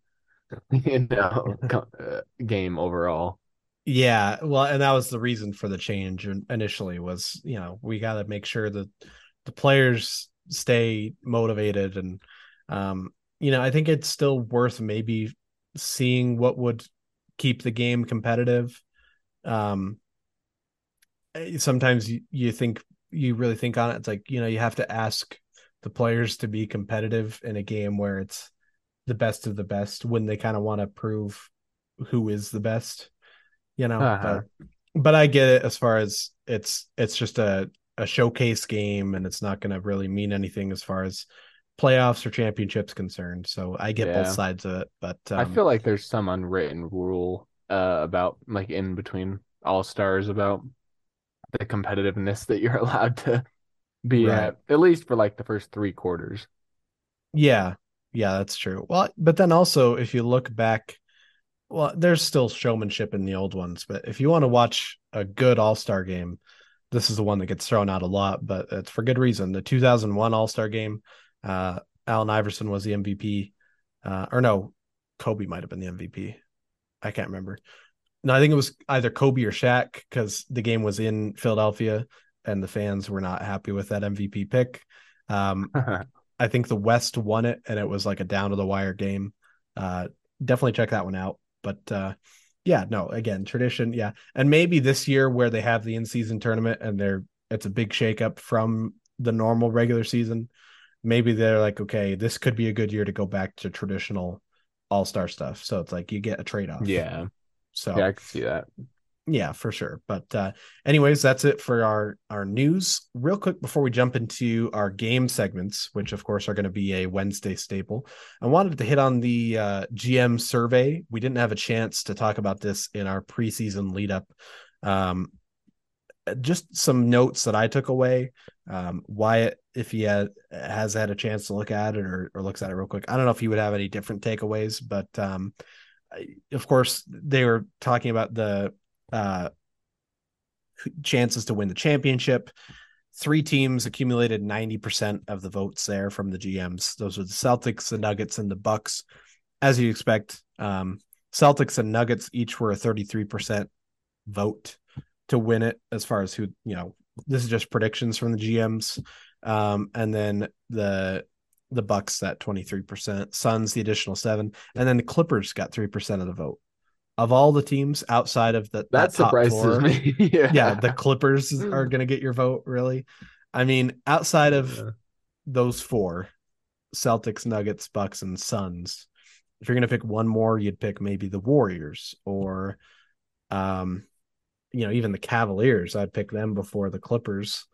you know uh, game overall. Yeah, well, and that was the reason for the change initially was you know we got to make sure that the players stay motivated and um you know i think it's still worth maybe seeing what would keep the game competitive um eh, sometimes you, you think you really think on it it's like you know you have to ask the players to be competitive in a game where it's the best of the best when they kind of want to prove who is the best you know uh-huh. but but i get it as far as it's it's just a a showcase game and it's not going to really mean anything as far as playoffs or championships concerned. So I get yeah. both sides of it, but um, I feel like there's some unwritten rule uh, about like in between all stars about the competitiveness that you're allowed to be right. at at least for like the first three quarters. Yeah, yeah, that's true. Well, but then also if you look back, well, there's still showmanship in the old ones, but if you want to watch a good all star game, this is the one that gets thrown out a lot, but it's for good reason. The 2001 All Star Game, uh, Allen Iverson was the MVP, uh, or no, Kobe might have been the MVP. I can't remember. No, I think it was either Kobe or Shaq because the game was in Philadelphia and the fans were not happy with that MVP pick. Um, I think the West won it and it was like a down to the wire game. Uh, definitely check that one out. But uh, yeah, no, again, tradition, yeah. And maybe this year where they have the in-season tournament and they're it's a big shakeup from the normal regular season, maybe they're like, okay, this could be a good year to go back to traditional all star stuff. So it's like you get a trade off. Yeah. So Yeah, I can see that. Yeah for sure. But uh anyways that's it for our our news. Real quick before we jump into our game segments which of course are going to be a wednesday staple i wanted to hit on the uh gm survey. We didn't have a chance to talk about this in our preseason lead up um just some notes that i took away um wyatt if he had, has had a chance to look at it or, or looks at it real quick. I don't know if he would have any different takeaways but um of course they were talking about the uh, chances to win the championship. Three teams accumulated 90% of the votes there from the GMs. Those are the Celtics, the Nuggets, and the Bucks. As you expect, um, Celtics and Nuggets each were a 33% vote to win it as far as who, you know, this is just predictions from the GMs. Um, and then the the Bucks that 23%, Suns the additional 7, and then the Clippers got 3% of the vote of all the teams outside of the That, that surprises four, me. yeah. yeah, the Clippers are going to get your vote. Really, I mean, outside of Yeah. those four, Celtics, Nuggets, Bucks, and Suns. If you're going to pick one more, you'd pick maybe the Warriors or, um, you know, even the Cavaliers. I'd pick them before the Clippers.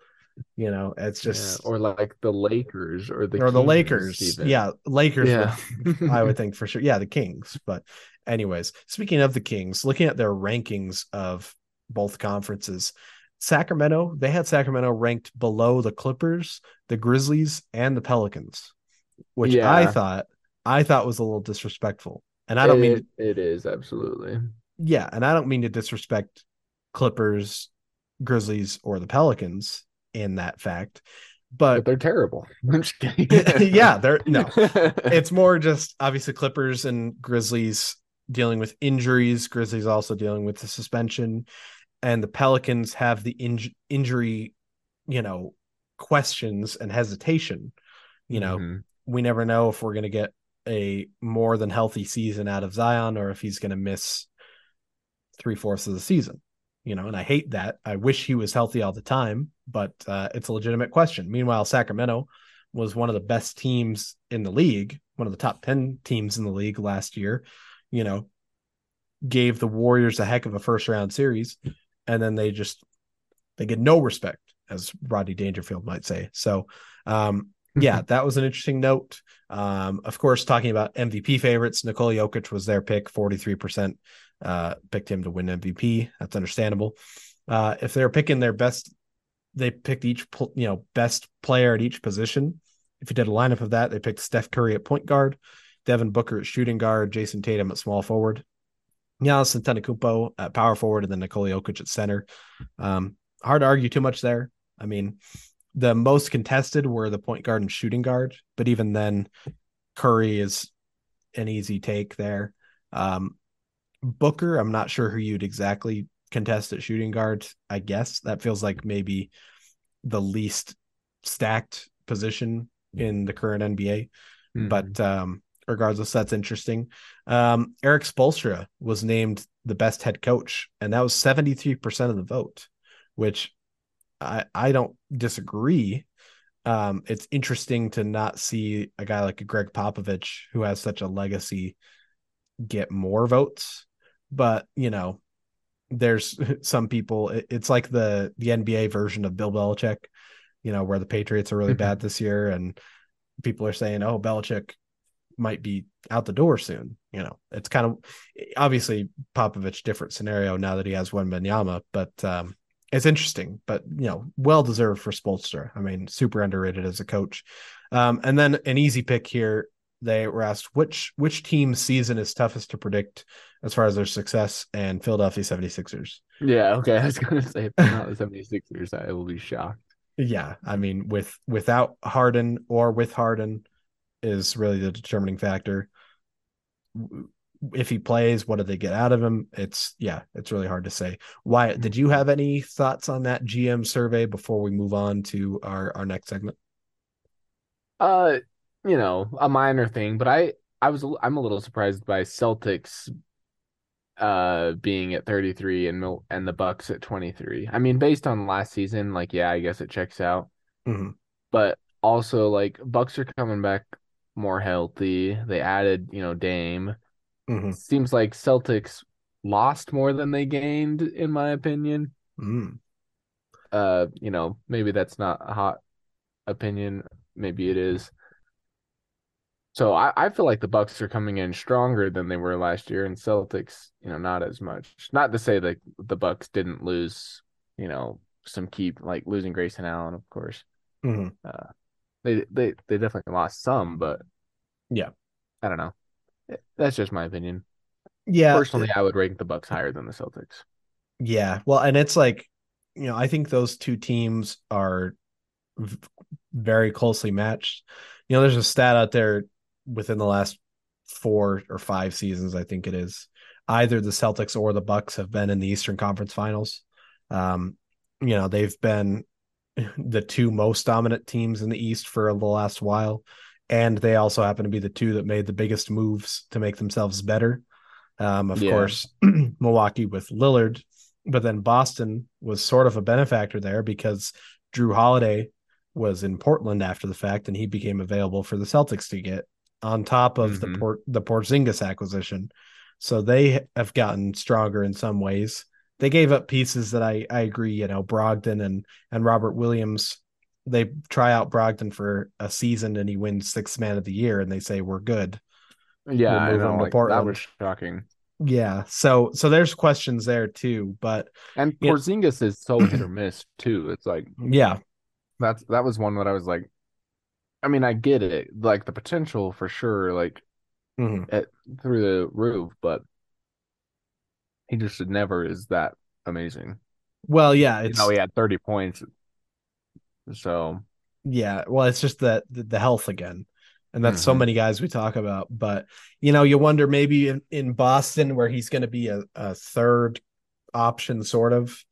You know, it's just yeah. or like the Lakers or the or the Lakers. even. Yeah, Lakers. Yeah. I would think for sure. Yeah, the Kings. But anyways, speaking of the Kings, looking at their rankings of both conferences, Sacramento, they had Sacramento ranked below the Clippers, the Grizzlies, and the Pelicans, which I thought I thought was a little disrespectful. And I don't mean It- it is absolutely. yeah, and I don't mean to disrespect Clippers, Grizzlies, or the Pelicans in that fact. But But they're terrible. I'm just kidding. yeah, they're no, it's more just obviously Clippers and Grizzlies dealing with injuries. Grizzlies also dealing with the suspension, and the Pelicans have the inj- injury, you know, questions and hesitation. You know, Mhm. we never know if we're going to get a more than healthy season out of Zion or if he's going to miss three fourths of the season. You know, and I hate that. I wish he was healthy all the time, but uh, it's a legitimate question. Meanwhile, Sacramento was one of the best teams in the league, one of the top 10 teams in the league last year, you know, gave the Warriors a heck of a first round series. And then they just, they get no respect, as Rodney Dangerfield might say. So, um, yeah, that was an interesting note. Um, of course, talking about MVP favorites, Nikola Jokic was their pick, 43% uh, picked him to win MVP. That's understandable. Uh, if they're picking their best, they picked each, you know, best player at each position. If you did a lineup of that, they picked Steph Curry at point guard, Devin Booker at shooting guard, Jayson Tatum at small forward, Giannis Antetokounmpo at power forward, and then Nikola Jokic at center. Um, hard to argue too much there. I mean, the most contested were the point guard and shooting guard, but even then, Curry is an easy take there. Um, Booker, I'm not sure who you'd exactly contest at shooting guard. I guess that feels like maybe the least stacked position in the current NBA. Mhm. But um, regardless, that's interesting. Um, Erik Spoelstra was named the best head coach, and that was 73% of the vote, which I, I don't disagree. Um, it's interesting to not see a guy like Gregg Popovich, who has such a legacy, get more votes. But you know, there's some people. it- it's like the the NBA version of Bill Belichick, you know, where the Patriots are really bad this year, and people are saying, "Oh, Belichick might be out the door soon." You know, it's kind of obviously Popovich different scenario now that he has Wembanyama, but um, it's interesting. But you know, well deserved for Spoelstra. I mean, super underrated as a coach. Um, and then an easy pick here. They were asked which which team's season is toughest to predict as far as their success, and Philadelphia 76ers. Yeah, okay. I was gonna say if they're not the 76ers, I will be shocked. Yeah, I mean, with without Harden or with Harden is really the determining factor. If he plays, what do they get out of him? It's yeah, it's really hard to say. Wyatt did you have any thoughts on that GM survey before we move on to our our next segment? Uh, you know, a minor thing, but I I was I'm a little surprised by Celtics uh being at 33 and Mil and the Bucks at 23. I mean, based on last season, like yeah, I guess it checks out. Mhm. But also like Bucks are coming back more healthy. They added, you know, Dame. Mhm. Seems like Celtics lost more than they gained, in my opinion. Mm. Uh, you know, maybe that's not a hot opinion. Maybe it is. So I, I feel like the Bucks are coming in stronger than they were last year, and Celtics, you know, not as much. Not to say that the Bucks didn't lose, you know, some key like losing Grayson Allen, of course. Mhm. Uh, they they they definitely lost some, but Yeah. I don't know. Eh, That's just my opinion. Yeah. Personally, I would rank the Bucks higher than the Celtics. Yeah. Well, and it's like, you know, I think those two teams are v- very closely matched. You know, there's a stat out there within the last four or five seasons, I think it is. Either the Celtics or the Bucks have been in the Eastern Conference Finals. Um, you know, they've been the two most dominant teams in the East for the last while. And they also happen to be the two that made the biggest moves to make themselves better. Um, of Yeah. course, Milwaukee with Lillard, but then Boston was sort of a benefactor there because Jrue Holiday was in Portland after the fact, and he became available for the Celtics to get on top of the Mhm. Port the Porzingis acquisition. So they have gotten stronger in some ways. They gave up pieces that I I agree, you know, Brogdon and and Robert Williams. They try out Brogdon for a season and he wins sixth man of the year, and they say we're good. Yeah, We'll know. Like, that was shocking. Yeah, so so there's questions there too, but And. Porzingis is so hit or miss too. It's like yeah, that's that was one that I was like, I mean, I get it, like the potential for sure, like mhm. at through the roof, but he just never is that amazing. well, yeah, You it's know, he had 30 points. So yeah, well, it's just that the, the health again, and that's so Mhm. many guys we talk about. But you know, you wonder maybe in, in Boston where he's going to be a, a third option, sort of.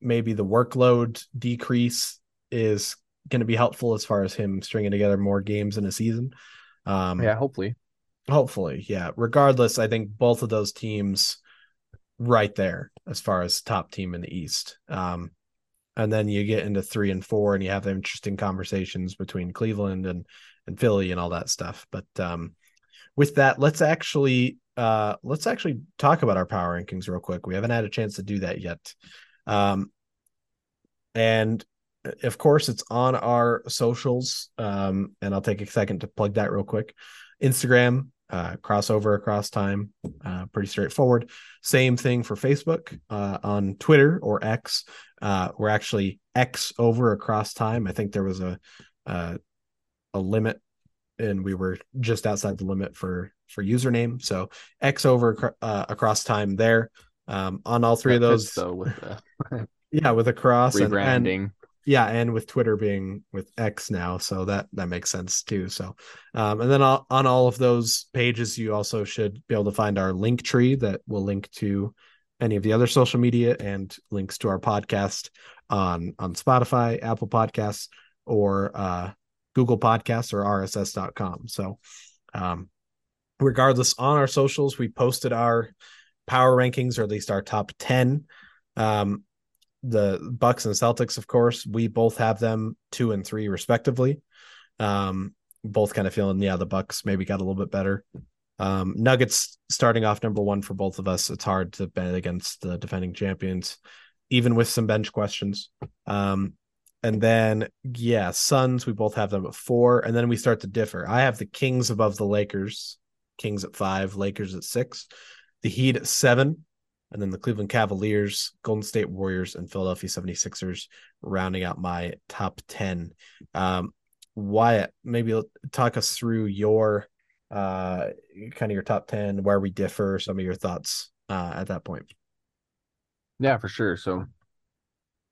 Maybe the workload decrease is going to be helpful as far as him stringing together more games in a season. Um, yeah, hopefully. Hopefully, yeah. Regardless, I think both of those teams right there as far as top team in the East. Um, and then you get into three and four, and you have interesting conversations between Cleveland and and Philly and all that stuff. But um, with that, let's actually uh, let's actually talk about our power rankings real quick. We haven't had a chance to do that yet. Um, and of course, it's on our socials. Um, and I'll take a second to plug that real quick. Instagram, uh, crossover across time, uh, pretty straightforward. Same thing for Facebook, uh, on Twitter or X. Uh, we're actually X over across time. I think there was a uh, a limit, and we were just outside the limit for for username. So X over uh, across time there. Um, on all three That of those, though with the yeah, with a cross and, and rebranding. Yeah, and with Twitter being with X now, so that that makes sense too. So, um, and then all, on all of those pages, you also should be able to find our link tree that will link to any of the other social media and links to our podcast on on Spotify, Apple Podcasts, or uh, Google Podcasts or RSS.com. So, um, regardless, on our socials, we posted our power rankings, or at least our top ten. Um, the Bucks and Celtics, of course, we both have them two and three respectively. Um, both kind of feeling, yeah, the Bucks maybe got a little bit better. Um, Nuggets starting off number one for both of us. It's hard to bet against the defending champions, even with some bench questions. Um, and then yeah, Suns, we both have them at four, and then we start to differ. I have the Kings above the Lakers, Kings at five, Lakers at six, the Heat at seven, and then the Cleveland Cavaliers, Golden State Warriors, and Philadelphia 76ers rounding out my top 10. Um, Wyatt, maybe talk us through your uh kind of your top 10, where we differ, some of your thoughts uh at that point. Yeah, for sure. So,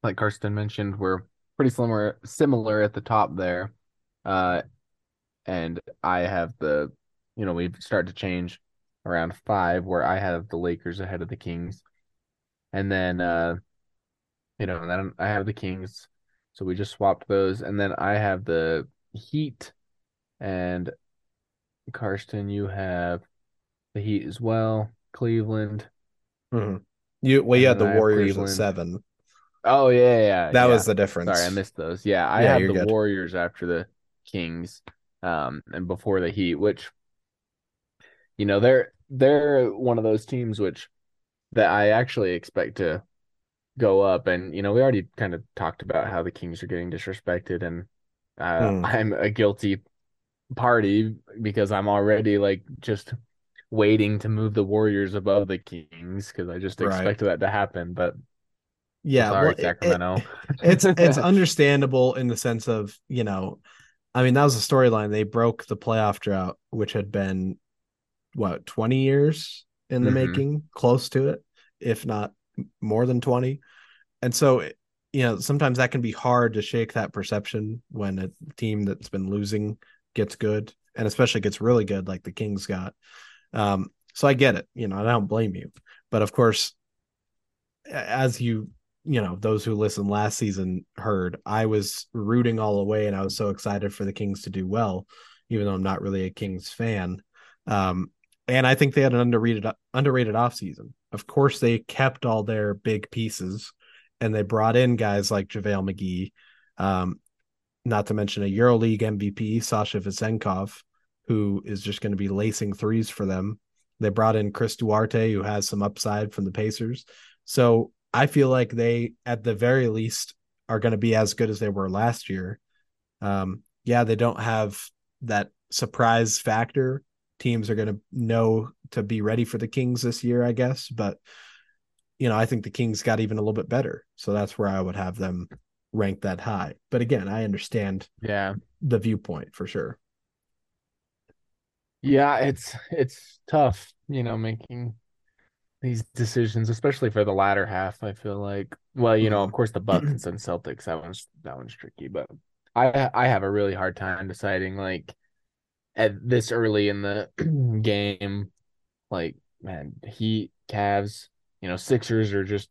like Karston mentioned, we're pretty similar similar at the top there. Uh, and I have the, you know, we've started to change around five, where I have the Lakers ahead of the Kings, and then, uh, you know, then I have the Kings, so we just swapped those, and then I have the Heat, and Karston, you have the Heat as well, Cleveland. Mm-hmm. You well, you had the I Warriors at seven. Oh yeah, yeah, That yeah. was the difference. Sorry, I missed those. Yeah, I Yeah, have the good. Warriors after the Kings, um, and before the Heat, which, you know, they're they're one of those teams which that I actually expect to go up. And you know, we already kind of talked about how the Kings are getting disrespected, and uh, mm. I'm a guilty party because I'm already like just waiting to move the Warriors above the Kings because I just expected right. that to happen. But yeah, sorry, well, Sacramento. It, it, it's it's understandable in the sense of you know, I mean that was a storyline. They broke the playoff drought, which had been what twenty years in the mm-hmm. making, close to it, if not more than twenty. And so, you know, sometimes that can be hard to shake that perception when a team that's been losing gets good, and especially gets really good, like the Kings got. Um, so I get it, you know, I don't blame you, but of course, as you you know those who listened last season heard i was rooting all the way and i was so excited for the kings to do well even though i'm not really a kings fan um, and i think they had an underrated underrated offseason of course they kept all their big pieces and they brought in guys like javale mcgee um, not to mention a euroleague mvp sasha vezenkov who is just going to be lacing threes for them they brought in chris duarte who has some upside from the pacers so I feel like they, at the very least, are going to be as good as they were last year. Um, yeah, they don't have that surprise factor. Teams are going to know to be ready for the Kings this year, I guess. But, you know, I think the Kings got even a little bit better. So that's where I would have them ranked that high. But again, I understand yeah the viewpoint for sure. Yeah, it's it's tough, you know, making these decisions, especially for the latter half. I feel like, well, you know, of mm-hmm. course, the Bucks and Celtics that one's that one's tricky, but I I have a really hard time deciding like at this early in the game, like man, Heat, Cavs, you know, Sixers are just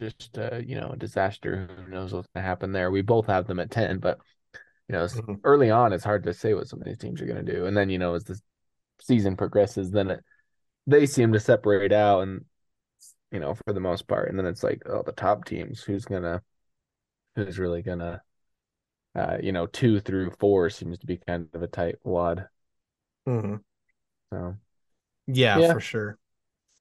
just uh, you know a disaster. Who knows what's gonna happen there? We both have them at ten, but you know, mm-hmm. early on, it's hard to say what some of these teams are gonna do, and then you know as the season progresses, then it they seem to separate out and you know for the most part and then it's like oh the top teams who's gonna who's really gonna uh you know two through four seems to be kind of a tight wad. Mm-hmm. so yeah, yeah, for sure.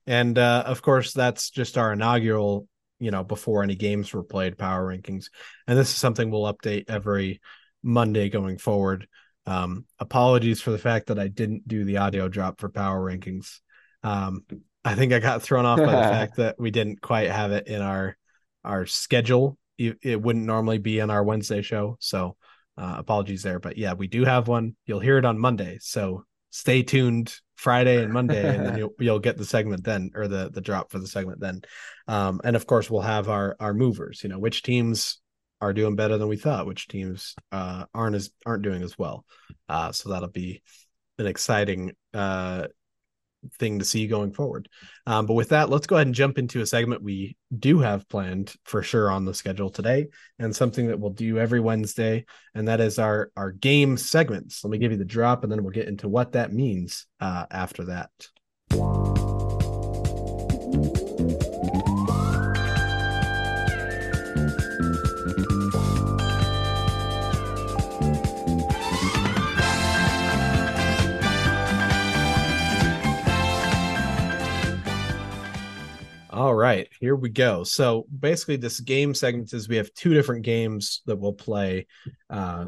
And uh of course that's just our inaugural you know before any games were played power rankings. And this is something we'll update every monday going forward. Um apologies for the fact that i didn't do the audio drop for power rankings. Um, I think I got thrown off by the fact that we didn't quite have it in our our schedule. It, it wouldn't normally be in our Wednesday show, so uh, apologies there. But yeah, we do have one. You'll hear it on Monday, so stay tuned Friday and Monday, and then you'll you'll get the segment then, or the the drop for the segment then. Um, and of course, we'll have our our movers. You know, which teams are doing better than we thought, which teams uh, aren't as aren't doing as well. Uh, so that'll be an exciting uh, thing to see going forward. Um, but with that, let's go ahead and jump into a segment we do have planned for sure on the schedule today, and something that we'll do every Wednesday, and that is our our game segments. Let me give you the drop, and then we'll get into what that means uh, after that. Right, here we go. So basically, this game segment is we have two different games that we'll play uh,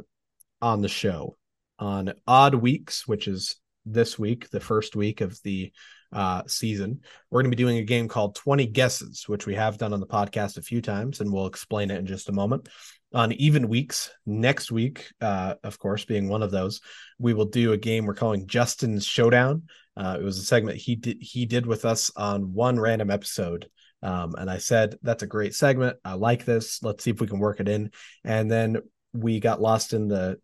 on the show. On odd weeks, which is this week, the first week of the uh, season, we're going to be doing a game called 20 Guesses, which we have done on the podcast a few times, and we'll explain it in just a moment. On even weeks, next week, uh, of course, being one of those, we will do a game we're calling Justin's Showdown. Uh, it was a segment he did he did with us on one random episode. Um, and I said, that's a great segment. I like this. Let's see if we can work it in. And then we got lost in the,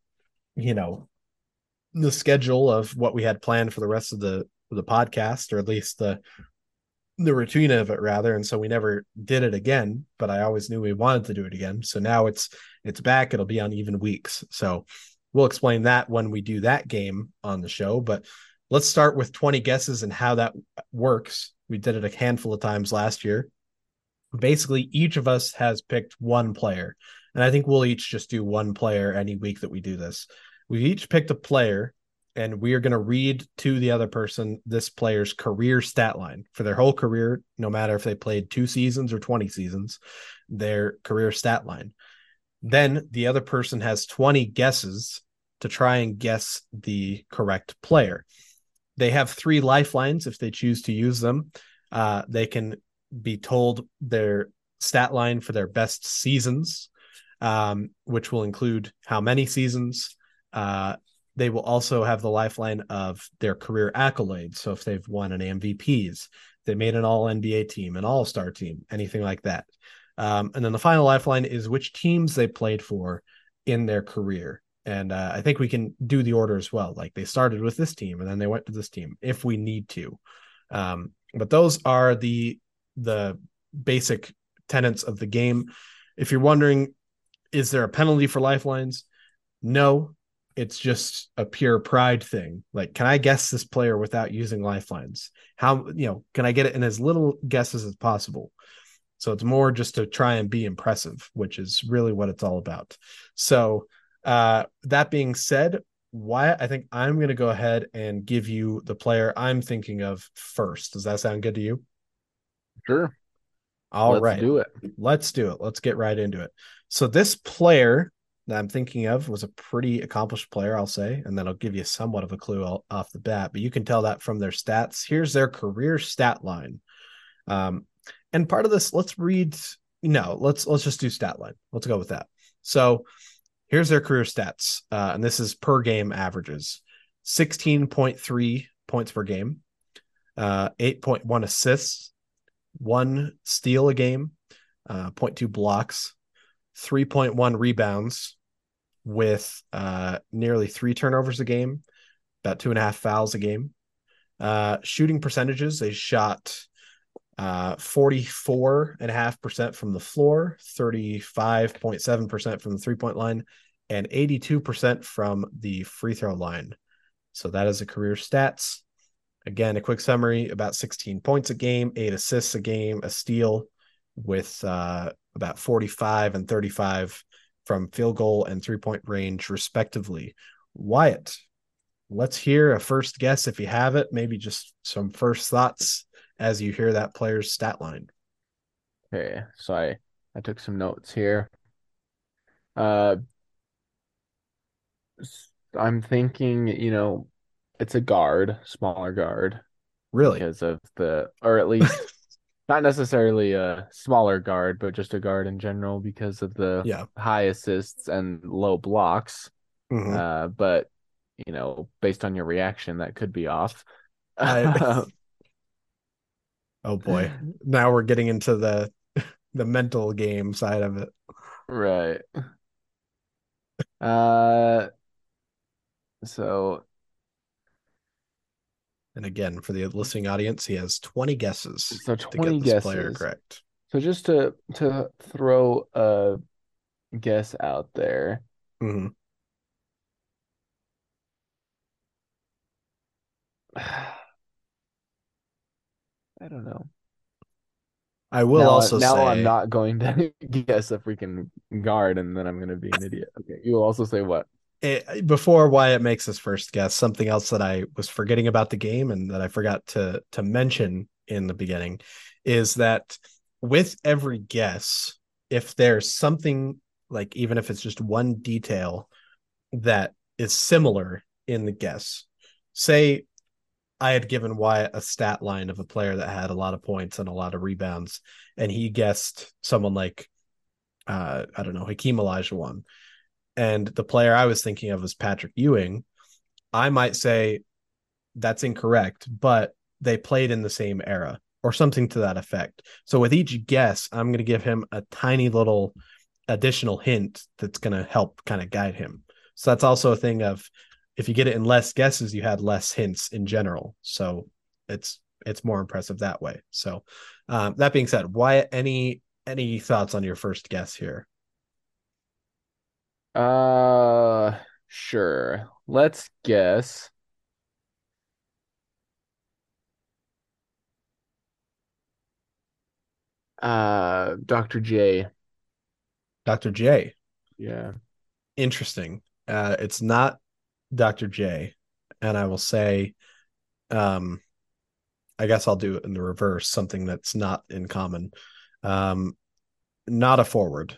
you know, the schedule of what we had planned for the rest of the the podcast, or at least the the routine of it rather. And so we never did it again, but I always knew we wanted to do it again. So now it's it's back. It'll be on even weeks. So we'll explain that when we do that game on the show. But let's start with 20 guesses and how that works. We did it a handful of times last year. Basically, each of us has picked one player. And I think we'll each just do one player any week that we do this. We've each picked a player, and we are going to read to the other person this player's career stat line for their whole career, no matter if they played two seasons or 20 seasons, their career stat line. Then the other person has 20 guesses to try and guess the correct player. They have three lifelines if they choose to use them. Uh, they can be told their stat line for their best seasons, um, which will include how many seasons. Uh, they will also have the lifeline of their career accolades. So if they've won an MVPs, they made an all NBA team, an all star team, anything like that. Um, and then the final lifeline is which teams they played for in their career. And uh, I think we can do the order as well. Like they started with this team and then they went to this team if we need to. Um, but those are the the basic tenets of the game. If you're wondering, is there a penalty for lifelines? No, it's just a pure pride thing. Like, can I guess this player without using lifelines? How, you know, can I get it in as little guesses as possible? So it's more just to try and be impressive, which is really what it's all about. So, uh, that being said, why I think I'm going to go ahead and give you the player I'm thinking of first. Does that sound good to you? Sure. All Let's right, do it. Let's do it. Let's get right into it. So this player that I'm thinking of was a pretty accomplished player, I'll say, and then I'll give you somewhat of a clue off the bat, but you can tell that from their stats. Here's their career stat line. Um, and part of this, let's read. No, let's let's just do stat line. Let's go with that. So here's their career stats, uh, and this is per game averages: sixteen point three points per game, uh, eight point one assists, one steal a game, uh, 0.2 blocks, 3.1 rebounds with uh, nearly three turnovers a game, about two and a half fouls a game. Uh, shooting percentages, they shot uh, 44.5% from the floor, 35.7% from the three point line, and 82% from the free throw line. So that is a career stats. Again, a quick summary about 16 points a game, eight assists a game, a steal with uh, about 45 and 35 from field goal and three point range, respectively. Wyatt, let's hear a first guess if you have it, maybe just some first thoughts as you hear that player's stat line. Okay, so I I took some notes here. Uh, I'm thinking, you know, it's a guard, smaller guard. Really? Because of the, or at least not necessarily a smaller guard, but just a guard in general because of the yeah. high assists and low blocks. Mm-hmm. Uh, but you know, based on your reaction, that could be off. I... oh boy, now we're getting into the the mental game side of it. Right. Uh, so and again, for the listening audience, he has 20 guesses. So 20 guesses. player correct. So just to to throw a guess out there. Mm-hmm. I don't know. I will now, also now say I'm not going to guess a freaking guard and then I'm going to be an idiot. Okay, you will also say what? it, before Wyatt makes his first guess, something else that I was forgetting about the game and that I forgot to to mention in the beginning is that with every guess, if there's something like even if it's just one detail that is similar in the guess, say I had given Wyatt a stat line of a player that had a lot of points and a lot of rebounds, and he guessed someone like uh, I don't know Hakeem Olajuwon and the player I was thinking of was Patrick Ewing, I might say that's incorrect, but they played in the same era or something to that effect. So with each guess, I'm going to give him a tiny little additional hint that's going to help kind of guide him. So that's also a thing of if you get it in less guesses, you had less hints in general. So it's it's more impressive that way. So um, that being said, why any any thoughts on your first guess here? Uh, sure. Let's guess. Uh, Dr. J. Dr. J. Yeah. Interesting. Uh, it's not Dr. J. and I will say, um, I guess I'll do it in the reverse, something that's not in common. Um, not a forward.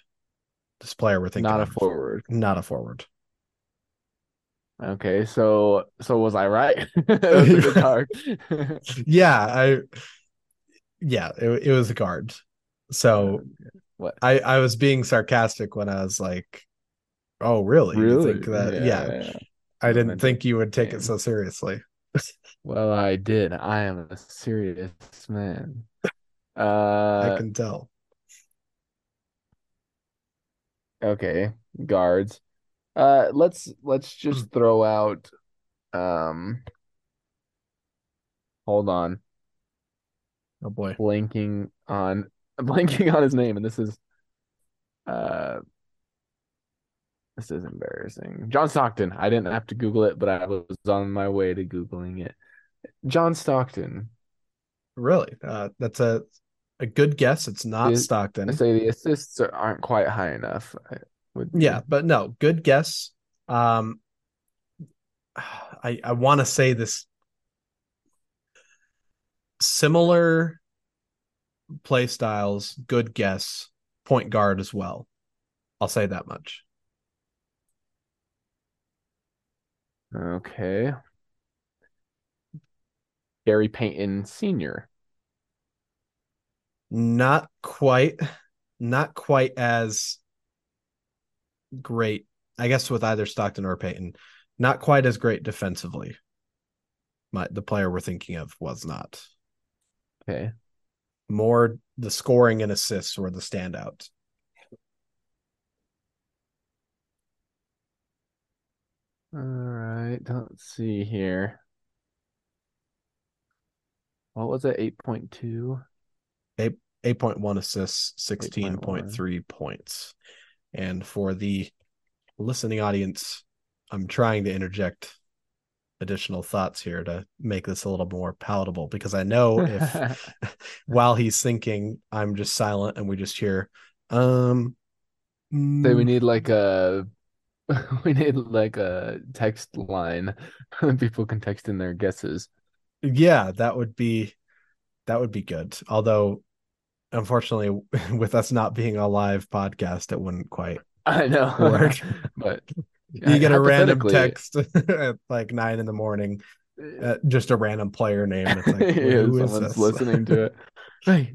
This player we're thinking Not a forward. Not a forward. Okay, so so was I right? Yeah, I. Yeah, it, it was a guard. So What? I I was being sarcastic when I was like, "Oh, really? You Really? think that? Yeah, I I didn't think you would take it so seriously." Well, I did. I am a serious man. I Uh, can tell. okay, guards. Uh, let's let's just throw out. Um, hold on, Oh boy. blanking on blanking on his name, and this is, uh, this is embarrassing. John Stockton. I didn't have to Google it, but I was on my way to Googling it. John Stockton. Really? Uh, that's a a good guess. It's not Is- Stockton. I say the assists are- aren't quite high enough. Yeah, but no, good guess. Um, I I want to say this similar play styles. Good guess. Point guard as well. I'll say that much. Okay. Gary Payton Sr. Not quite, not quite as great. I guess with either Stockton or Payton, not quite as great defensively. My the player we're thinking of was not. Okay. More the scoring and assists were the standout. All right. Let's see here. What was it? 8.2? 8.1 assists, 16.3 points. And for the listening audience, I'm trying to interject additional thoughts here to make this a little more palatable because I know if while he's thinking, I'm just silent and we just hear, um, Say we mm, need like a we need like a text line people can text in their guesses. yeah, that would be that would be good. Although, unfortunately, with us not being a live podcast, it wouldn't quite I know. Work. But you get a random text at like nine in the morning, uh, just a random player name. It's like, yeah, who is someone's listening to it. Right.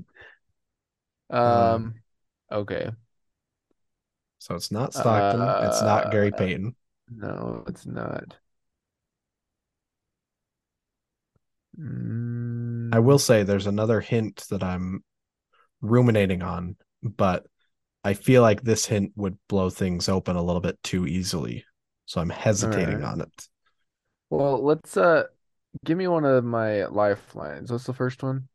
Uh, Um, okay. So it's not Stockton. it's not Gary Uh, Payton. No, it's not. Mm, I will say there's another hint that I'm ruminating on, but I feel like this hint would blow things open a little bit too easily. So I'm hesitating Alright. on it. Well, let's uh give me one of my lifelines. What's the first one?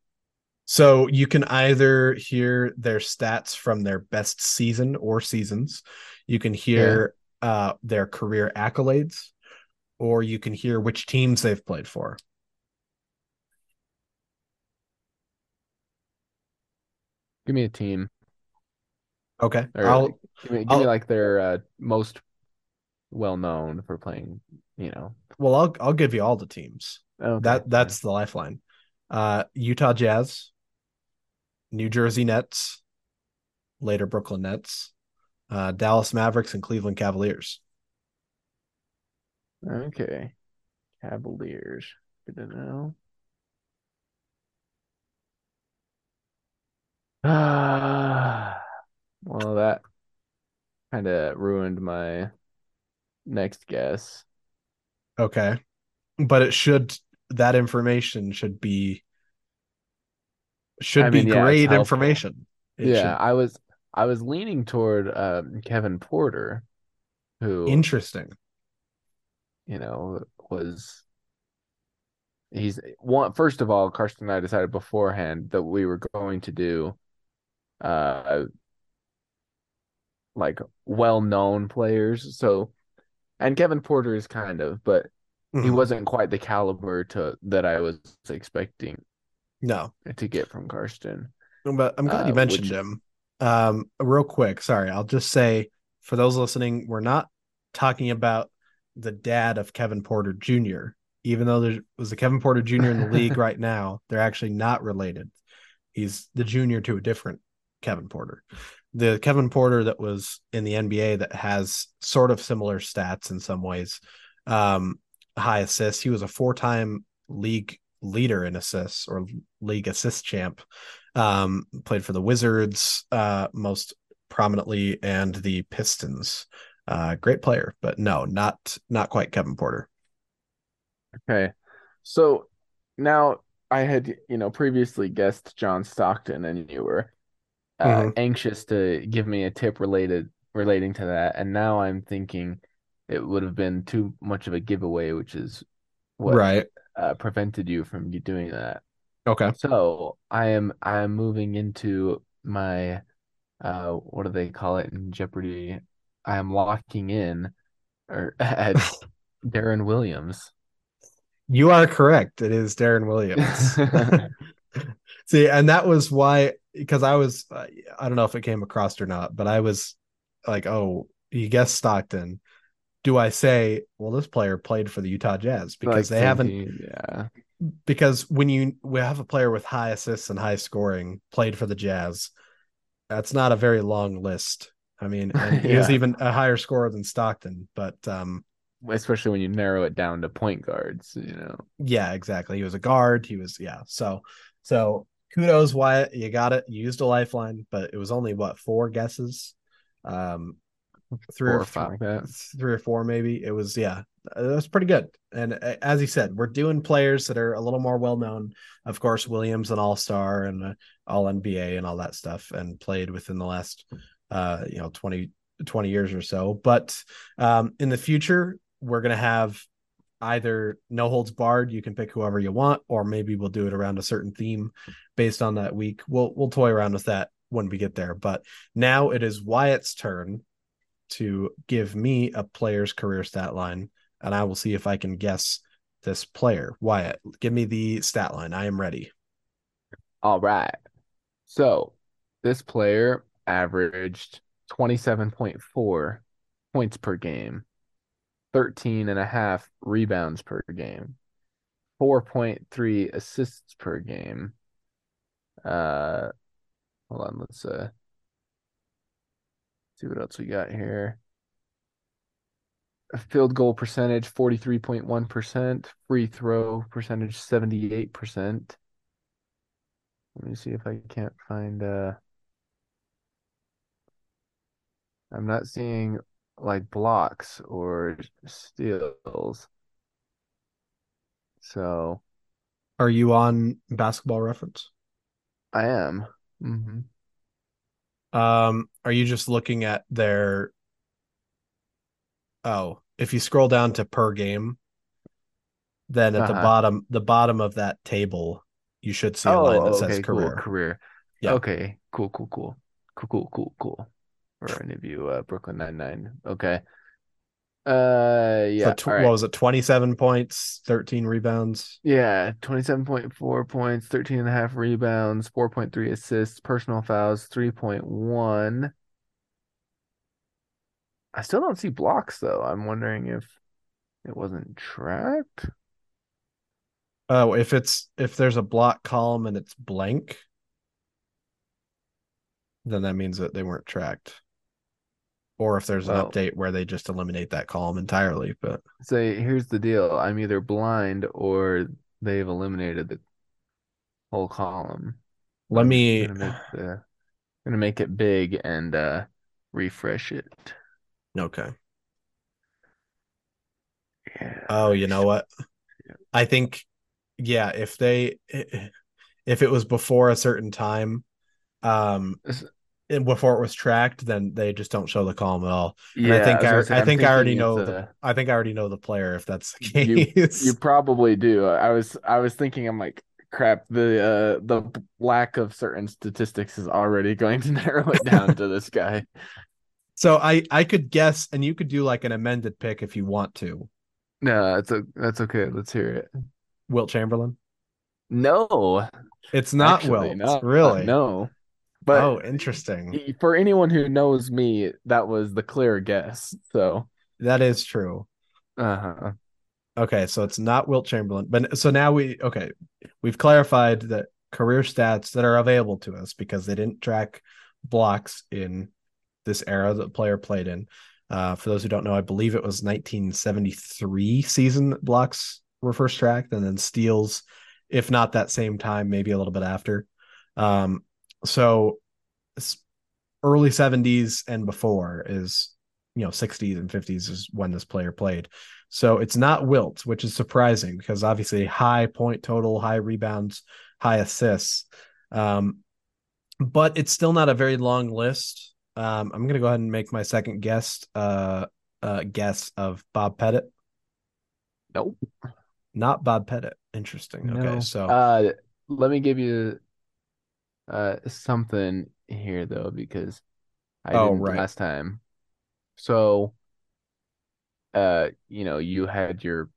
So you can either hear their stats from their best season or seasons. You can hear uh, their career accolades, or you can hear which teams they've played for. Give me a team. Okay. Or I'll give me give I'll- me like their uh, most well known for playing, you know. well I'll I'll give you all the teams. Okay. That that's the lifeline. Uh Utah Jazz, New Jersey Nets, later Brooklyn Nets, uh Dallas Mavericks and Cleveland Cavaliers. Okay. Cavaliers. Good to know. Ah, well, that kind of ruined my next guess. Okay. But it should that information should be should I be yeah, great information. It Yeah, should I was I was leaning toward um, Kevin Porter, who interesting. you know was he's one. First of all, Karston and I decided beforehand that we were going to do uh like well-known players. So, and Kevin Porter is kind of, but he Mhm. wasn't quite the caliber to that I was expecting No. to get from Karston. But I'm glad Uh, you mentioned which- him. Um, real quick, sorry, I'll just say for those listening, we're not talking about the dad of Kevin Porter Jr. even though there was a Kevin Porter Jr. in the league right now, they're actually not related. He's the junior to a different Kevin Porter. The Kevin Porter that was in the NBA that has sort of similar stats in some ways, um, high assists. He was a four time league leader in assists or league assist champ. Um, played for the Wizards uh, most prominently and the Pistons. Uh, great player, but no, not not quite Kevin Porter. Okay. So now I had, you know, previously guessed John Stockton and you were uh, Mhm. anxious to give me a tip related relating to that. And now I'm thinking it would have been too much of a giveaway, which is what Right. uh, prevented you from you doing that. Okay. So I am I am moving into my uh what do they call it in Jeopardy? I am locking in or at Deron Williams. You are correct. It is Deron Williams. See, and that was why because I was uh, I don't know if it came across or not, but I was like, oh, you guessed Stockton. Do I say, well, this player played for the Utah Jazz because Like they haven't yeah. Because when you we have a player with high assists and high scoring played for the Jazz, that's not a very long list. I mean, and he was even a higher scorer than Stockton, but um, Especially when you narrow it down to point guards, you know. yeah, exactly. He was a guard. He was yeah. So so kudos Wyatt, you got it. You used a lifeline, but it was only what four guesses, um, three Four or five like that. three or four maybe. It was yeah, that's pretty good. And uh, as he said, we're doing players that are a little more well known. Of course, Williams an All Star and uh, All NBA and all that stuff, and played within the last uh you know 20 20 years or so. But um in the future, we're gonna have either no holds barred you can pick whoever you want or maybe we'll do it around a certain theme based on that week we'll we'll toy around with that when we get there but now it is wyatt's turn to give me a player's career stat line and i will see if i can guess this player wyatt give me the stat line i am ready All right. So this player averaged 27.4 points per game, 13 and a half rebounds per game, 4.3 assists per game. Uh, hold on, let's uh see what else we got here. Field goal percentage 43.1%, free throw percentage 78%. Let me see if I can't find uh I'm not seeing like blocks or steals. So are you on basketball reference I am. hmm um are you just looking at their oh if you scroll down to per game then at the Uh-huh. bottom the bottom of that table you should see a line that Oh, says okay, cool. career Career. Yeah. Okay, cool, cool, cool. Cool, cool, cool, cool. For any of you uh Brooklyn Nine-Nine. Okay. Uh so yeah, tw- all what was it 27 points 13 rebounds Yeah, 27.4 points, 13 and a half rebounds, 4.3 assists, personal fouls, 3.1. I still don't see blocks though. I'm wondering if it wasn't tracked. oh if it's if there's a block column and it's blank then that means that they weren't tracked or if there's an update where they just eliminate that column entirely but Say, here's the deal. I'm either blind or they've eliminated the whole column. let I'm me gonna make the gonna make it big and uh refresh it. okay Yeah. Oh, you know what? Yeah. I think, yeah, if they, if it was before a certain time, um, before it was tracked, then they just don't show the column at all. Yeah, I think was I- say, I think I already know it's the- a- I think I already know the player if that's the case. You probably do. I was I was thinking I'm like crap the uh the lack of certain statistics is already going to narrow it down to this guy. so I I could guess, and you could do like an amended pick if you want to. No, that's a, that's okay. Let's hear it. Wilt Chamberlain. No, It's not actually, Wilt, not- really. No. But oh, interesting. for anyone who knows me, that was the clear guess. So, That is true. uh-huh. Okay, so it's not Wilt Chamberlain. But so now we okay, we've clarified that career stats that are available to us because they didn't track blocks in this era that the player played in. Uh, for those who don't know, I believe it was 1973 season that blocks were first tracked, and then steals, if not that same time, maybe a little bit after. Um, so early 70s and before is you know 60s and 50s is when this player played. So it's not Wilt, which is surprising because obviously high point total, high rebounds, high assists. Um, but it's still not a very long list. Um, I'm gonna go ahead and make my second guess. Uh, uh, guess of Bob Pettit. Nope, not Bob Pettit. Interesting. No. Okay, so uh, let me give you uh something here though because I oh, didn't right. last time. So, uh, you know, you had your.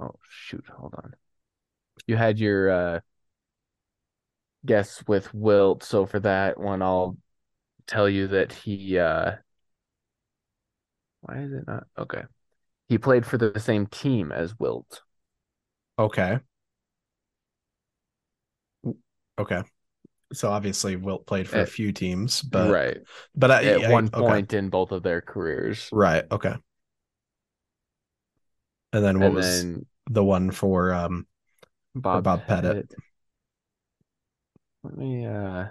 Oh shoot! Hold on. You had your uh guess with Wilt. So for that one, I'll tell you that he. uh Why is it not okay? He played for the same team as Wilt. Okay. Okay. So obviously Wilt played for at, a few teams, but right. But I, at I, one point okay. in both of their careers, right? Okay. And then what and was then the one for um Bob, Bob Pettit? Pettit? Let me uh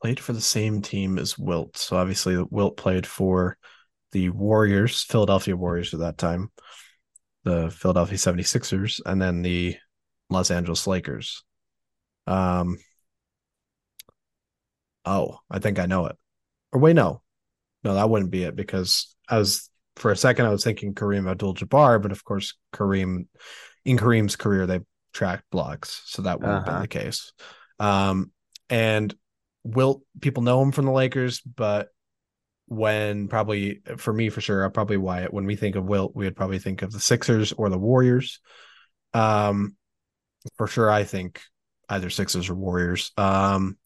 played for the same team as Wilt. So obviously Wilt played for the Warriors, Philadelphia Warriors at that time, the Philadelphia 76ers, and then the Los Angeles Lakers. Um oh, I think I know it. Or wait, no, no, that wouldn't be it because I was for a second I was thinking Kareem Abdul-Jabbar, but of course Kareem in Kareem's career they tracked blocks, so that wouldn't uh-huh. have been the case. Um, and Wilt, people know him from the Lakers, but when probably for me for sure, probably Wyatt, when we think of Wilt, we would probably think of the Sixers or the Warriors. Um, for sure, I think either Sixers or Warriors. Um,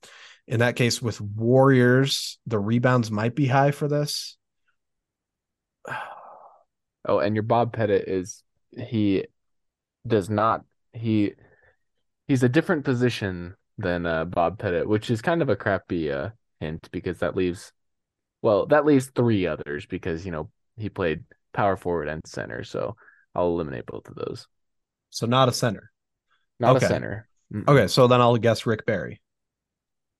in that case, with Warriors, the rebounds might be high for this. Oh, and your Bob Pettit is he does not he he's a different position than uh, Bob Pettit, which is kind of a crappy uh, hint because that leaves well that leaves three others because you know he played power forward and center, so I'll eliminate both of those. So not a center. Not okay. a center. Mm-mm. Okay, so then I'll guess Rick Barry.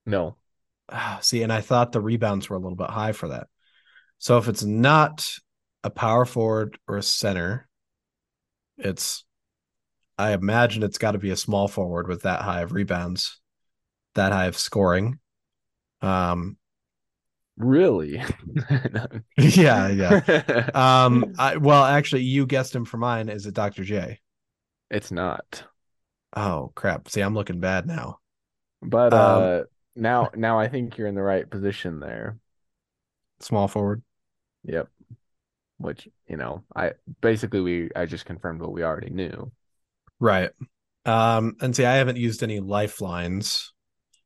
No. See, and I thought the rebounds were a little bit high for that. So if it's not a power forward or a center, it's I imagine it's got to be a small forward with that high of rebounds, that high of scoring. Um really? yeah, yeah. Um I well actually you guessed him for mine. Is it Dr. J? It's not. Oh crap. See, I'm looking bad now. But um, uh now now I think you're in the right position there. Small forward. Yep. Which, you know, I basically we I just confirmed what we already knew. Right. Um and see I haven't used any lifelines.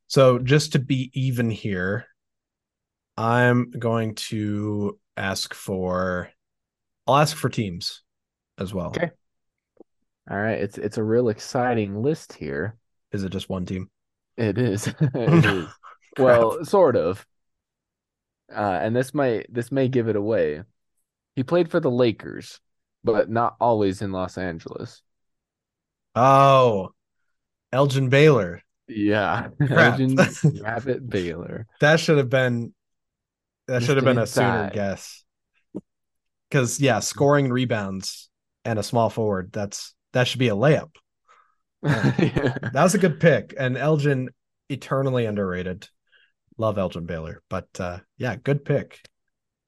So just to be even here, I'm going to ask for I'll ask for teams as well. Okay. All right, it's it's a real exciting list here. Is it just one team? It is. it is. Well, sort of. Uh, and this might this may give it away. He played for the Lakers, but not always in Los Angeles. Oh, Elgin Baylor. Yeah, Elgin Rabbit Baylor. That should have been. That should have been a sooner guess. Because yeah, scoring rebounds and a small forward. That's that should be a layup. yeah. That was a good pick. And Elgin, eternally underrated. Love Elgin Baylor. But uh, yeah, good pick.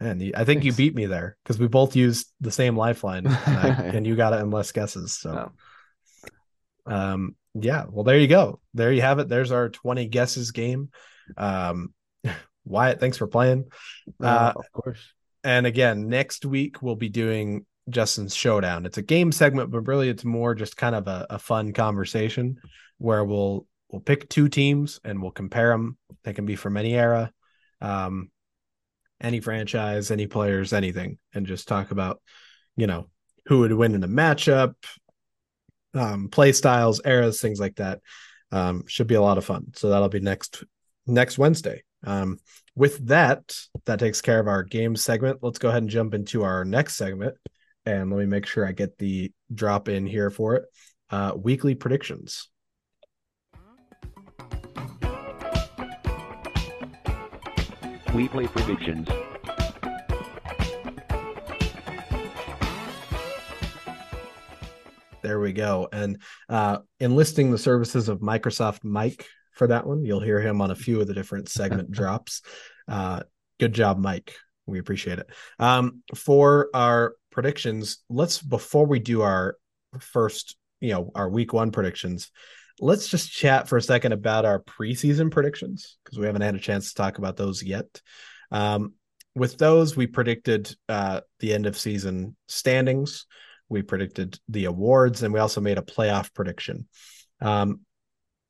And I think Thanks. you beat me there because we both used the same lifeline and, I, and, you got it in less guesses. So, oh. um, yeah, well, there you go. There you have it. There's our 20 guesses game. Um, Wyatt, thanks for playing. Uh, uh, of course. And again, next week we'll be doing Justin's Showdown. It's a game segment, but really it's more just kind of a, a fun conversation where we'll we'll pick two teams and we'll compare them. They can be from any era, um, any franchise, any players, anything, and just talk about you know, who would win in a matchup, um, play styles, eras, things like that. Um, should be a lot of fun. So that'll be next next Wednesday. Um, with that, that takes care of our game segment. Let's go ahead and jump into our next segment. And let me make sure I get the drop in here for it. Uh, weekly predictions. Weekly predictions. There we go. And uh, enlisting the services of Microsoft Mike for that one. You'll hear him on a few of the different segment drops. Uh, good job, Mike. We appreciate it. Um, for our predictions, let's before we do our first, you know, our week one predictions, let's just chat for a second about our preseason predictions because we haven't had a chance to talk about those yet. Um, with those, we predicted uh, the end of season standings. We predicted the awards, and we also made a playoff prediction. Um,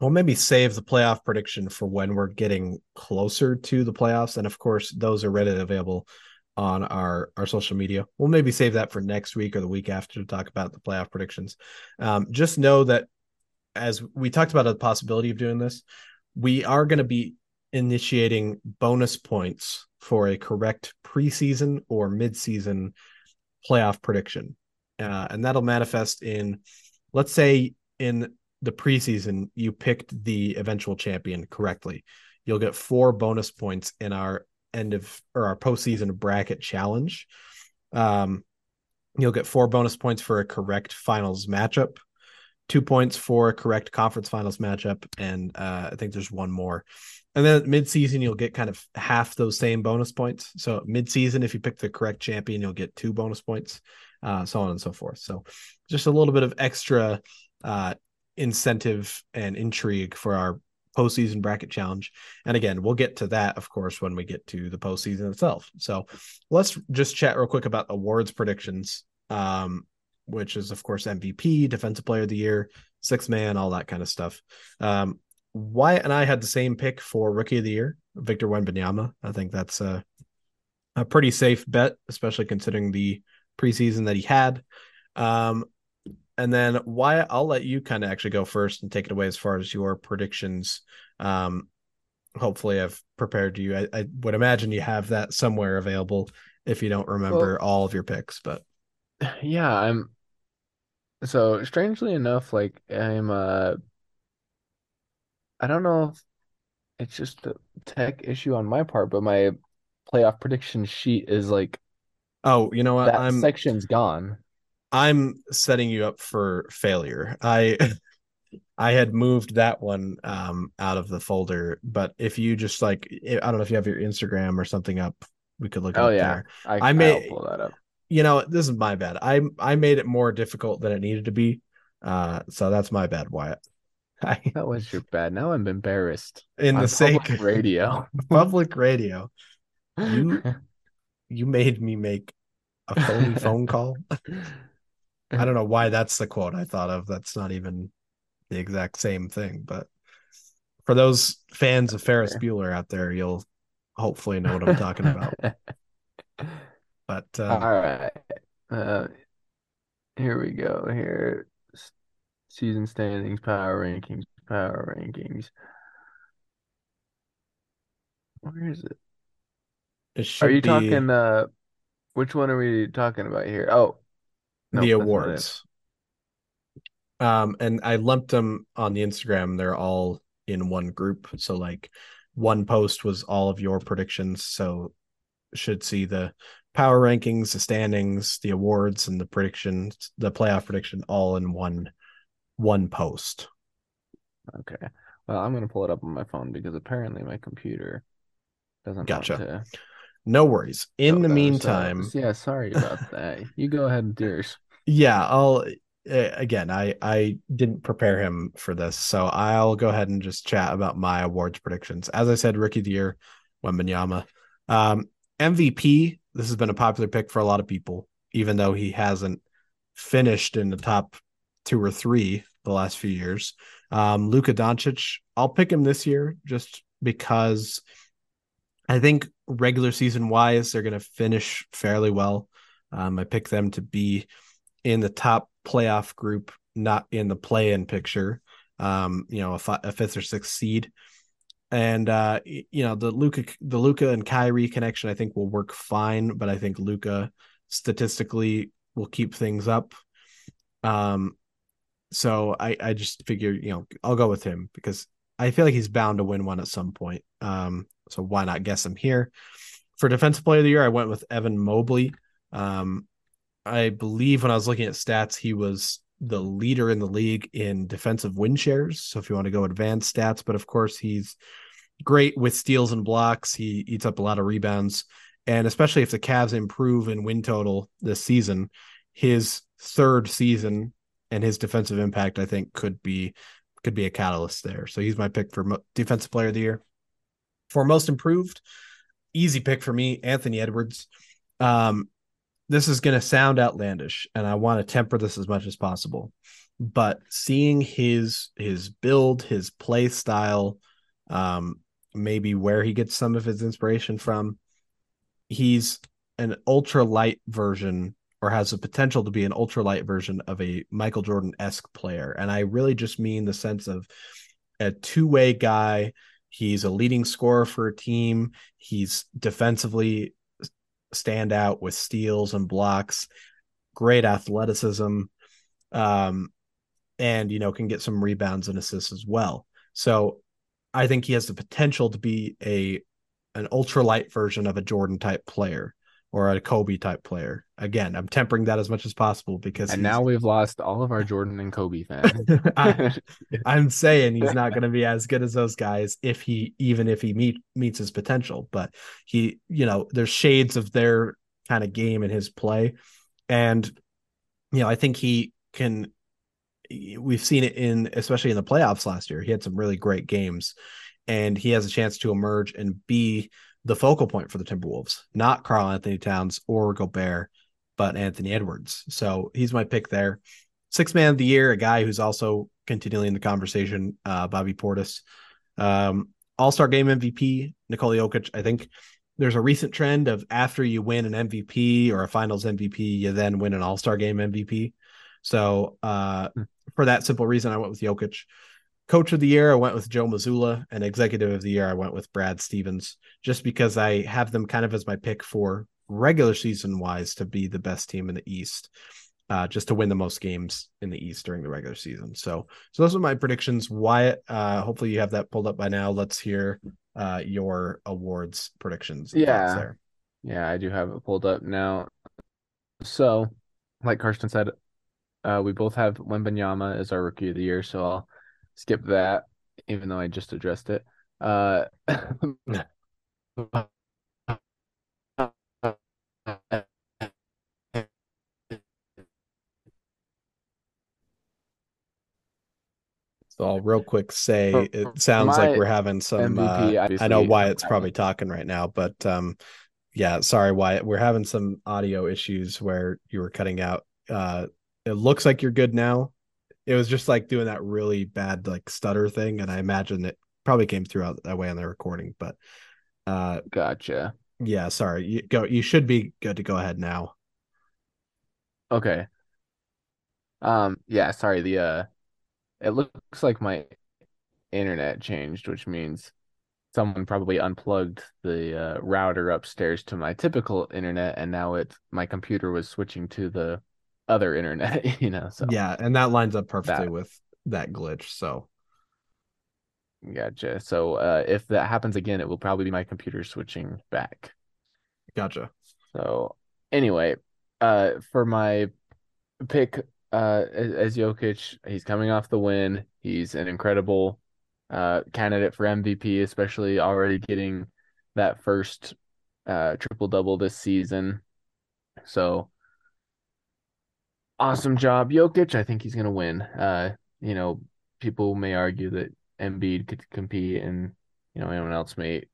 we'll maybe save the playoff prediction for when we're getting closer to the playoffs, and of course, those are readily available on our our social media. We'll maybe save that for next week or the week after to talk about the playoff predictions. Um, just know that as we talked about the possibility of doing this, we are going to be initiating bonus points for a correct preseason or midseason playoff prediction. Uh, and that'll manifest in, let's say, in the preseason, you picked the eventual champion correctly. You'll get four bonus points in our end of or our postseason bracket challenge. Um, you'll get four bonus points for a correct finals matchup, two points for a correct conference finals matchup, and uh, I think there's one more. And then mid-season, you'll get kind of half those same bonus points. So mid-season, if you pick the correct champion, you'll get two bonus points, uh, so on and so forth. So just a little bit of extra uh, incentive and intrigue for our postseason bracket challenge. And again, we'll get to that, of course, when we get to the postseason itself. So let's just chat real quick about awards predictions, um, which is, of course, MVP, Defensive Player of the Year, Sixth Man, all that kind of stuff. Um, Wyatt and I had the same pick for Rookie of the Year, Victor Wembanyama. I think that's a, a pretty safe bet, especially considering the preseason that he had. Um, and then why I'll let you kind of actually go first and take it away as far as your predictions. Um, hopefully, I've prepared you. I, I would imagine you have that somewhere available if you don't remember well, all of your picks. But yeah, I'm. So strangely enough, like I'm uh I don't know if it's just a tech issue on my part, but my playoff prediction sheet is like Oh, you know what? that I'm section's gone. I'm setting you up for failure. I I had moved that one um out of the folder, but if you just like I don't know if you have your Instagram or something up, we could look Oh up yeah, there. I I may- pull that up. You know, this is my bad. I I made it more difficult than it needed to be. Uh so that's my bad, Wyatt. I, That was your bad. Now I'm embarrassed. in the sake public radio. public radio, You- you made me make a phony phone call. I don't know why that's the quote I thought of. That's not even the exact same thing, but for those fans of Ferris Bueller out there, you'll hopefully know what I'm talking about. But All um, right. Uh, here we go. Here, season standings, power rankings, power rankings. Where is it? it Are you be talking? Uh, which one are we talking about here? Oh, the awards. Um, and I lumped them on the Instagram. They're all in one group. So like one post was all of your predictions. So should see the power rankings, the standings, the awards, and the predictions, the playoff prediction all in one one post. Okay. Well, I'm gonna pull it up on my phone because apparently my computer doesn't Gotcha. No worries. In show the meantime, yeah, sorry about that. You go ahead and do yours. yeah, I'll uh, again. I I didn't prepare him for this, so I'll go ahead and just chat about my awards predictions. As I said, rookie of the year, Wembanyama. Um, MVP. This has been a popular pick for a lot of people, even though he hasn't finished in the top two or three the last few years. Um, Luka Doncic. I'll pick him this year just because I think regular season wise they're going to finish fairly well. Um, I pick them to be in the top playoff group, not in the play-in picture. Um, you know, a, fifth or sixth seed, and uh, you know the Luka, the Luka and Kyrie connection, I think will work fine. But I think Luka statistically will keep things up. Um, so I I just figure you know I'll go with him because I feel like he's bound to win one at some point. Um, so why not guess him here? For defensive player of the year, I went with Evan Mobley. Um, I believe when I was looking at stats, he was the leader in the league in defensive win shares. So if you want to go advanced stats, but of course he's great with steals and blocks. He eats up a lot of rebounds. And especially if the Cavs improve in win total this season, his third season and his defensive impact, I think, could be could be a catalyst there. So he's my pick for mo- defensive player of the year. For most improved, easy pick for me, Anthony Edwards. Um, this is going to sound outlandish, and I want to temper this as much as possible. But seeing his his build, his play style, um, maybe where he gets some of his inspiration from, he's an ultra light version or has the potential to be an ultralight version of a Michael Jordan esque player. And I really just mean the sense of a two way guy. He's a leading scorer for a team. He's defensively stand out with steals and blocks, great athleticism, um, and you know can get some rebounds and assists as well. So I think he has the potential to be a an ultralight version of a Jordan type player or a Kobe type player. Again, I'm tempering that as much as possible because And now we've lost all of our Jordan and Kobe fans. I, I'm saying he's not going to be as good as those guys if he even if he meet meets his potential. But he, you know, there's shades of their kind of game in his play, and you know, I think he can. We've seen it in especially in the playoffs last year. He had some really great games, and he has a chance to emerge and be the focal point for the Timberwolves, not Karl-Anthony Towns or Gobert, but Anthony Edwards. So he's my pick there. Six man of the year, a guy who's also continually in the conversation, uh, Bobby Portis. Um, All star game MVP, Nikola Jokic. I think there's a recent trend of after you win an MVP or a finals MVP, you then win an all star game MVP. So uh, Hmm. for that simple reason, I went with Jokic. Coach of the year, I went with Joe Mazzulla, and executive of the year, I went with Brad Stevens, just because I have them kind of as my pick for regular season wise to be the best team in the East, uh, just to win the most games in the East during the regular season. So, so those are my predictions. Wyatt, uh, hopefully you have that pulled up by now. Let's hear uh, your awards predictions. Yeah. there. Yeah, I do have it pulled up now. So, like Karston said, uh, we both have Wembanyama as our rookie of the year, so I'll skip that, even though I just addressed it. Uh, So I'll real quick say For- it sounds like we're having some. MVP, uh, I know Wyatt's probably talking right now, but um, yeah, sorry, Wyatt. We're having some audio issues where you were cutting out. Uh, it looks like you're good now. It was just like doing that really bad like stutter thing, and I imagine it probably came through out that way on the recording. But uh, gotcha. yeah, sorry. You go. You should be good to go ahead now. Okay. Um, yeah, sorry, the uh it looks like my internet changed, which means someone probably unplugged the uh, router upstairs to my typical internet, and now it my computer was switching to the other internet, you know, so Yeah, and that lines up perfectly That- with that glitch. So gotcha. So uh if that happens again, it will probably be my computer switching back. gotcha. So anyway, uh, for my pick, uh, as, as Jokic, he's coming off the win. He's an incredible uh candidate for MVP, especially already getting that first uh triple double this season. So awesome job, Jokic. I think he's gonna win. Uh, you know, people may argue that Embiid could compete, and you know, anyone else may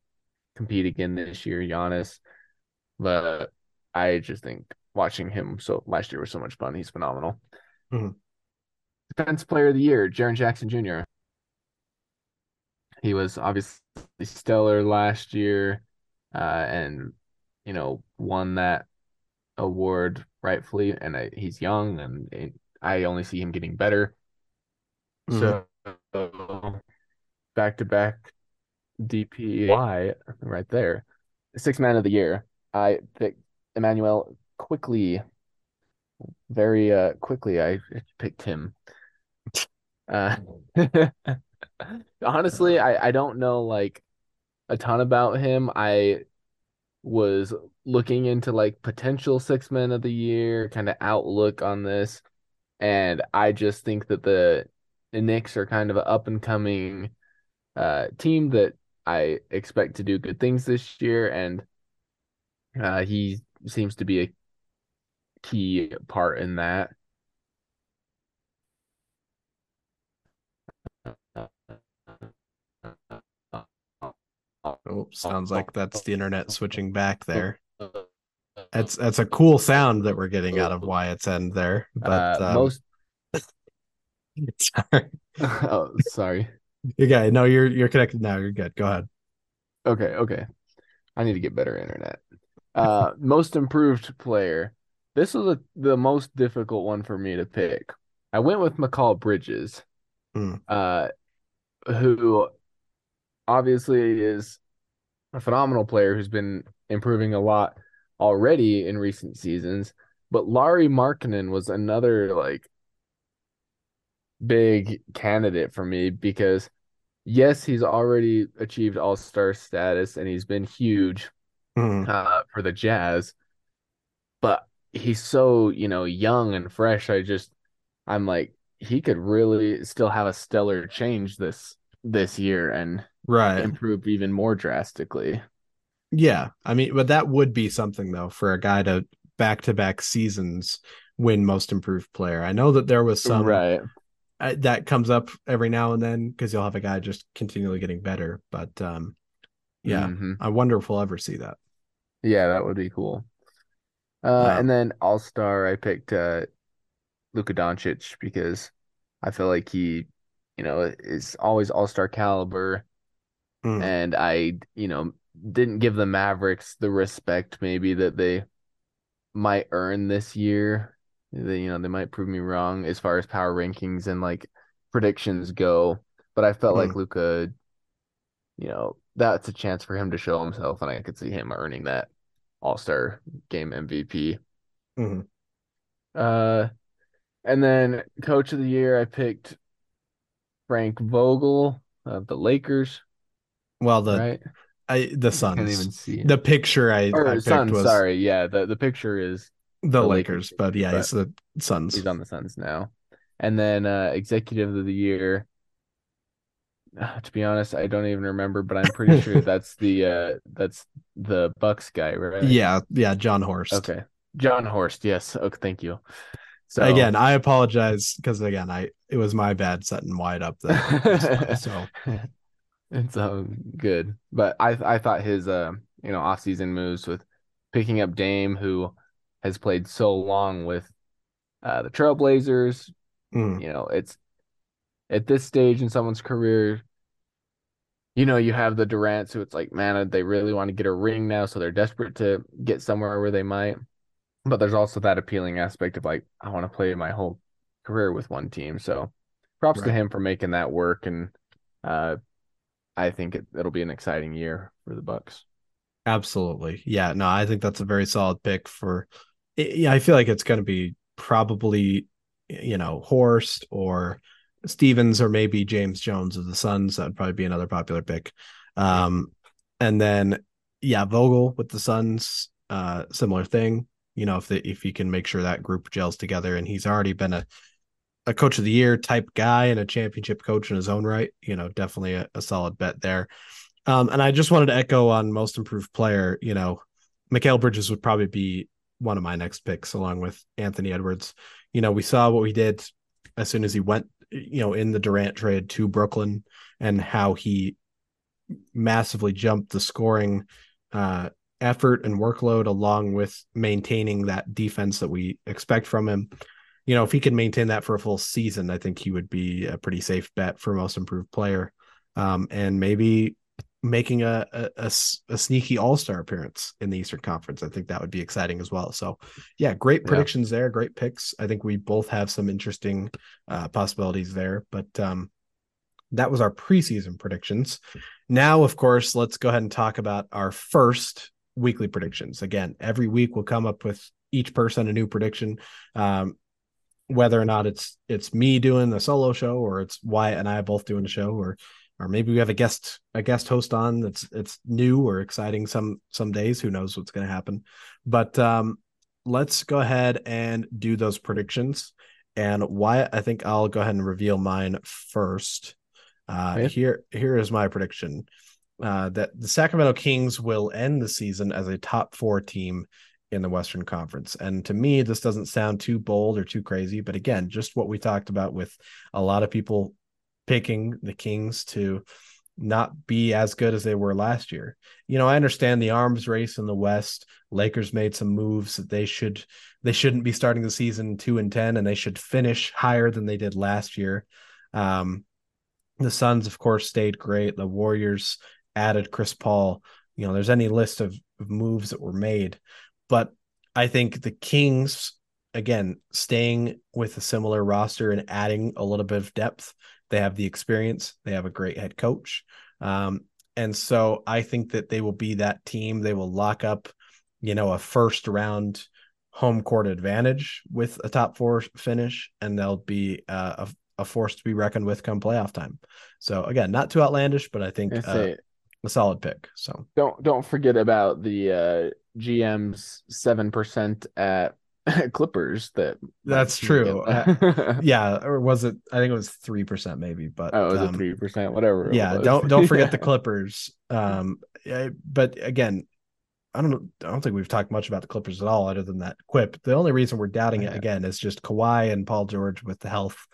compete again this year, Giannis. But I just think watching him so last year was so much fun. He's phenomenal. Mhm. Defense player of the year, Jaren Jackson Jr. He was obviously stellar last year, uh, and you know, won that award rightfully, and I, he's young, and it, I only see him getting better. Mhm. So back to back DPY right there. Six man of the year. I picked Immanuel Quickley. Very uh quickly I picked him. Uh honestly, I, I don't know like a ton about him. I was looking into like potential six men of the year kind of outlook on this, and I just think that the the Knicks are kind of an up and coming uh team that I expect to do good things this year, and uh he seems to be a key part in that. Oh, sounds like that's the internet switching back there. That's that's a cool sound that we're getting out of Wyatt's end there. But uh, um, most sorry. oh sorry. Okay, no, you're you're connected now. You're good. Go ahead. Okay, okay. I need to get better internet. Uh, most improved player. This was a, the most difficult one for me to pick. I went with Mikal Bridges, Hmm. uh, who obviously is a phenomenal player who's been improving a lot already in recent seasons. But Lauri Markkanen was another like big candidate for me because yes, he's already achieved all-star status and he's been huge Mhm. uh, for the Jazz, but he's so, you know, young and fresh. I just, I'm like, he could really still have a stellar change this this year and Right. improve even more drastically. Yeah. I mean, but that would be something though for a guy to back to back seasons win most improved player. I know that there was some right. uh, that comes up every now and then because you'll have a guy just continually getting better. But um, yeah, Mhm. I wonder if we'll ever see that. Yeah, that would be cool. Uh, Wow. and then All Star, I picked uh, Luka Doncic because I feel like he, you know, is always All Star caliber. Mm. and I, you know, didn't give the Mavericks the respect maybe that they might earn this year. They, you know, they might prove me wrong as far as power rankings and like predictions go, but I felt like Luka, you know, that's a chance for him to show himself, and I could see him earning that All-Star game MVP. Mhm. Uh, and then Coach of the Year, I picked Frank Vogel of the Lakers, Well, the right? I the I can't even Suns. see. The picture I, or I picked Suns, was sorry. Yeah, the, the picture is the, the Lakers, Lakers, but yeah, but he's the Suns. he's on the Suns now. And then uh executive of the year. To be honest, I don't even remember, but I'm pretty sure that's the uh that's the Bucks guy, right? Yeah, yeah, Jon Horst. Okay. Jon Horst, yes. Okay, thank you. So Again, I apologize because again, I it was my bad setting Wyatt up the so it's um good. But I I thought his uh you know off-season moves with picking up Dame who has played so long with uh the Trailblazers, mm, you know, it's at this stage in someone's career, you know, you have the Durants who it's like, man, they really want to get a ring now, so they're desperate to get somewhere where they might. But there's also that appealing aspect of like, I want to play my whole career with one team. So props to him for making that work. And uh I think it, it'll be an exciting year for the Bucks. absolutely. Yeah, no, I think that's a very solid pick for yeah, I feel like it's going to be probably you know, Horst or Stevens or maybe James Jones of the Suns. That'd probably be another popular pick. Um, and then yeah, Vogel with the Suns, uh, similar thing. You know, if the, if you can make sure that group gels together, and he's already been a a coach of the year type guy and a championship coach in his own right. You know, definitely a, a solid bet there. Um, and I just wanted to echo on most improved player. You know, Mikal Bridges would probably be one of my next picks, along with Anthony Edwards. You know, we saw what we did as soon as he went, you know, in the Durant trade to Brooklyn and how he massively jumped the scoring uh, effort and workload along with maintaining that defense that we expect from him. You know, if he could maintain that for a full season, I think he would be a pretty safe bet for most improved player. Um, and maybe making a, a, a, a sneaky All Star appearance in the Eastern Conference. I think that would be exciting as well. So, yeah, great predictions yeah. there, great picks. I think we both have some interesting uh, possibilities there. But um, that was our preseason predictions. Now, of course, let's go ahead and talk about our first weekly predictions. Again, every week we'll come up with each person a new prediction. Um, whether or not it's it's me doing the solo show or it's Wyatt and I both doing a show or or maybe we have a guest a guest host on that's it's new or exciting some some days who knows what's going to happen. But um let's go ahead and do those predictions. And why i think i'll go ahead and reveal mine first. Uh okay. here here is my prediction. Uh that the sacramento kings will end the season as a top four team in the Western Conference. And to me, this doesn't sound too bold or too crazy, but again, just what we talked about with a lot of people picking the Kings to not be as good as they were last year. You know, I understand the arms race in the West. Lakers made some moves that they should they shouldn't be starting the season 2 and 10 and they should finish higher than they did last year. Um the Suns of course stayed great. The Warriors added Chris Paul. You know, there's any list of, of moves that were made, but I think the Kings again staying with a similar roster and adding a little bit of depth they have the experience. They have a great head coach. Um, and so I think that they will be that team. They will lock up, you know, a first round home court advantage with a top four finish, and they'll be uh, a, a force to be reckoned with come playoff time. So again, not too outlandish, but I think uh, a solid pick. So don't don't forget about the uh, GM's seven percent at Clippers that that's true. yeah, or was it? I think it was three percent, maybe. But oh, it was um, three percent, whatever. Yeah, don't don't forget the Clippers. Um, but again, I don't know. I don't think we've talked much about the Clippers at all, other than that quip. The only reason we're doubting it again is just Kawhi and Paul George with the health,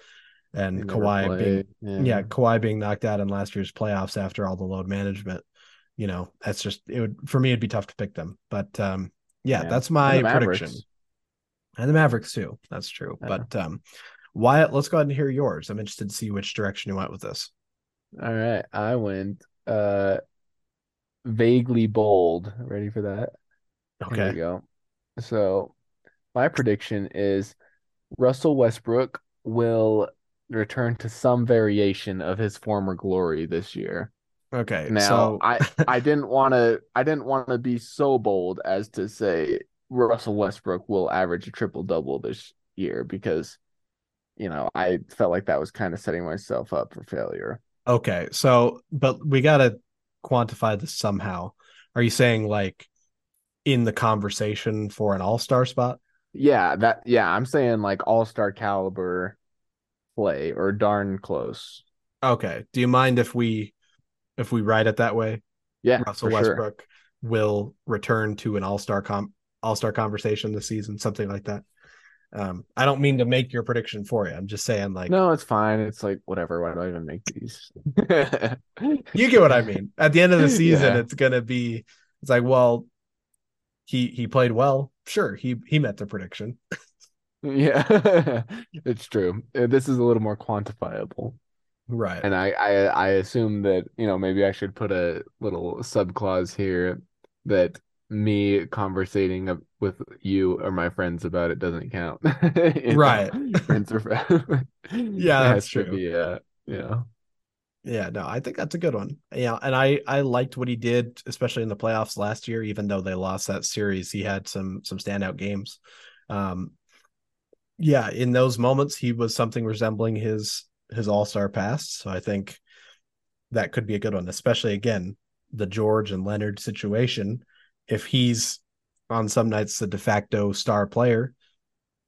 and Kawhi being yeah. yeah, Kawhi being knocked out in last year's playoffs after all the load management. You know, that's just it would for me. It'd be tough to pick them, but um, yeah, yeah. that's my prediction and the Mavericks too. That's true. Yeah. But um, Wyatt, let's go ahead and hear yours. I'm interested to see which direction you went with this. All right, I went uh vaguely bold. Ready for that? Okay. Here we go. So my prediction is Russell Westbrook will return to some variation of his former glory this year. Okay. Now so... I I didn't want to I didn't want to be so bold as to say Russell Westbrook will average a triple double this year because, you know, I felt like that was kind of setting myself up for failure. Okay. So, but we got to quantify this somehow. Are you saying like in the conversation for an all star spot? Yeah. That, yeah. I'm saying like all star caliber play or darn close. Okay. Do you mind if we, if we write it that way? Yeah. Russell Westbrook sure. will return to an all star comp all Star conversation this season, something like that. Um, I don't mean to make your prediction for you. I'm just saying, like, no, it's fine. It's like whatever. Why do I even make these? you get what I mean. At the end of the season, yeah. it's gonna be. It's like, well, he he played well. Sure, he he met the prediction. yeah, it's true. Uh, this is a little more quantifiable, right? And I I I assume that you know maybe I should put a little sub clause here that me conversating with you or my friends about it doesn't count. right. yeah, that's true. Be, uh, yeah. Yeah, no, I think that's a good one. Yeah, and I I liked what he did, especially in the playoffs last year. Even though they lost that series, he had some some standout games. Um, yeah, in those moments, he was something resembling his his All Star past. So I think that could be a good one, especially again the George and Leonard situation if he's on some nights the de facto star player,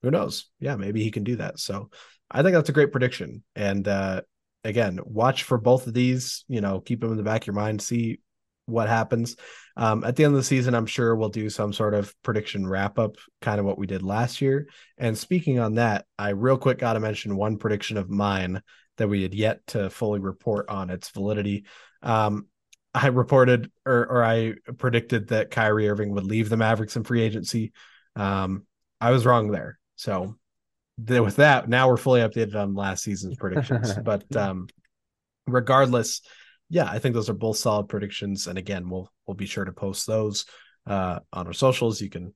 who knows? Yeah, maybe he can do that. So I think that's a great prediction. And uh, again, watch for both of these. You know, keep them in the back of your mind. See what happens. Um, at the end of the season, I'm sure we'll do some sort of prediction wrap up, kind of what we did last year. And speaking on that, I real quick got to mention one prediction of mine that we had yet to fully report on its validity. Um, I reported or, or I predicted that Kyrie Irving would leave the Mavericks in free agency. Um, I was wrong there. So with that, now we're fully updated on last season's predictions. but um, regardless, yeah, I think those are both solid predictions. And again, we'll we'll be sure to post those uh, on our socials. You can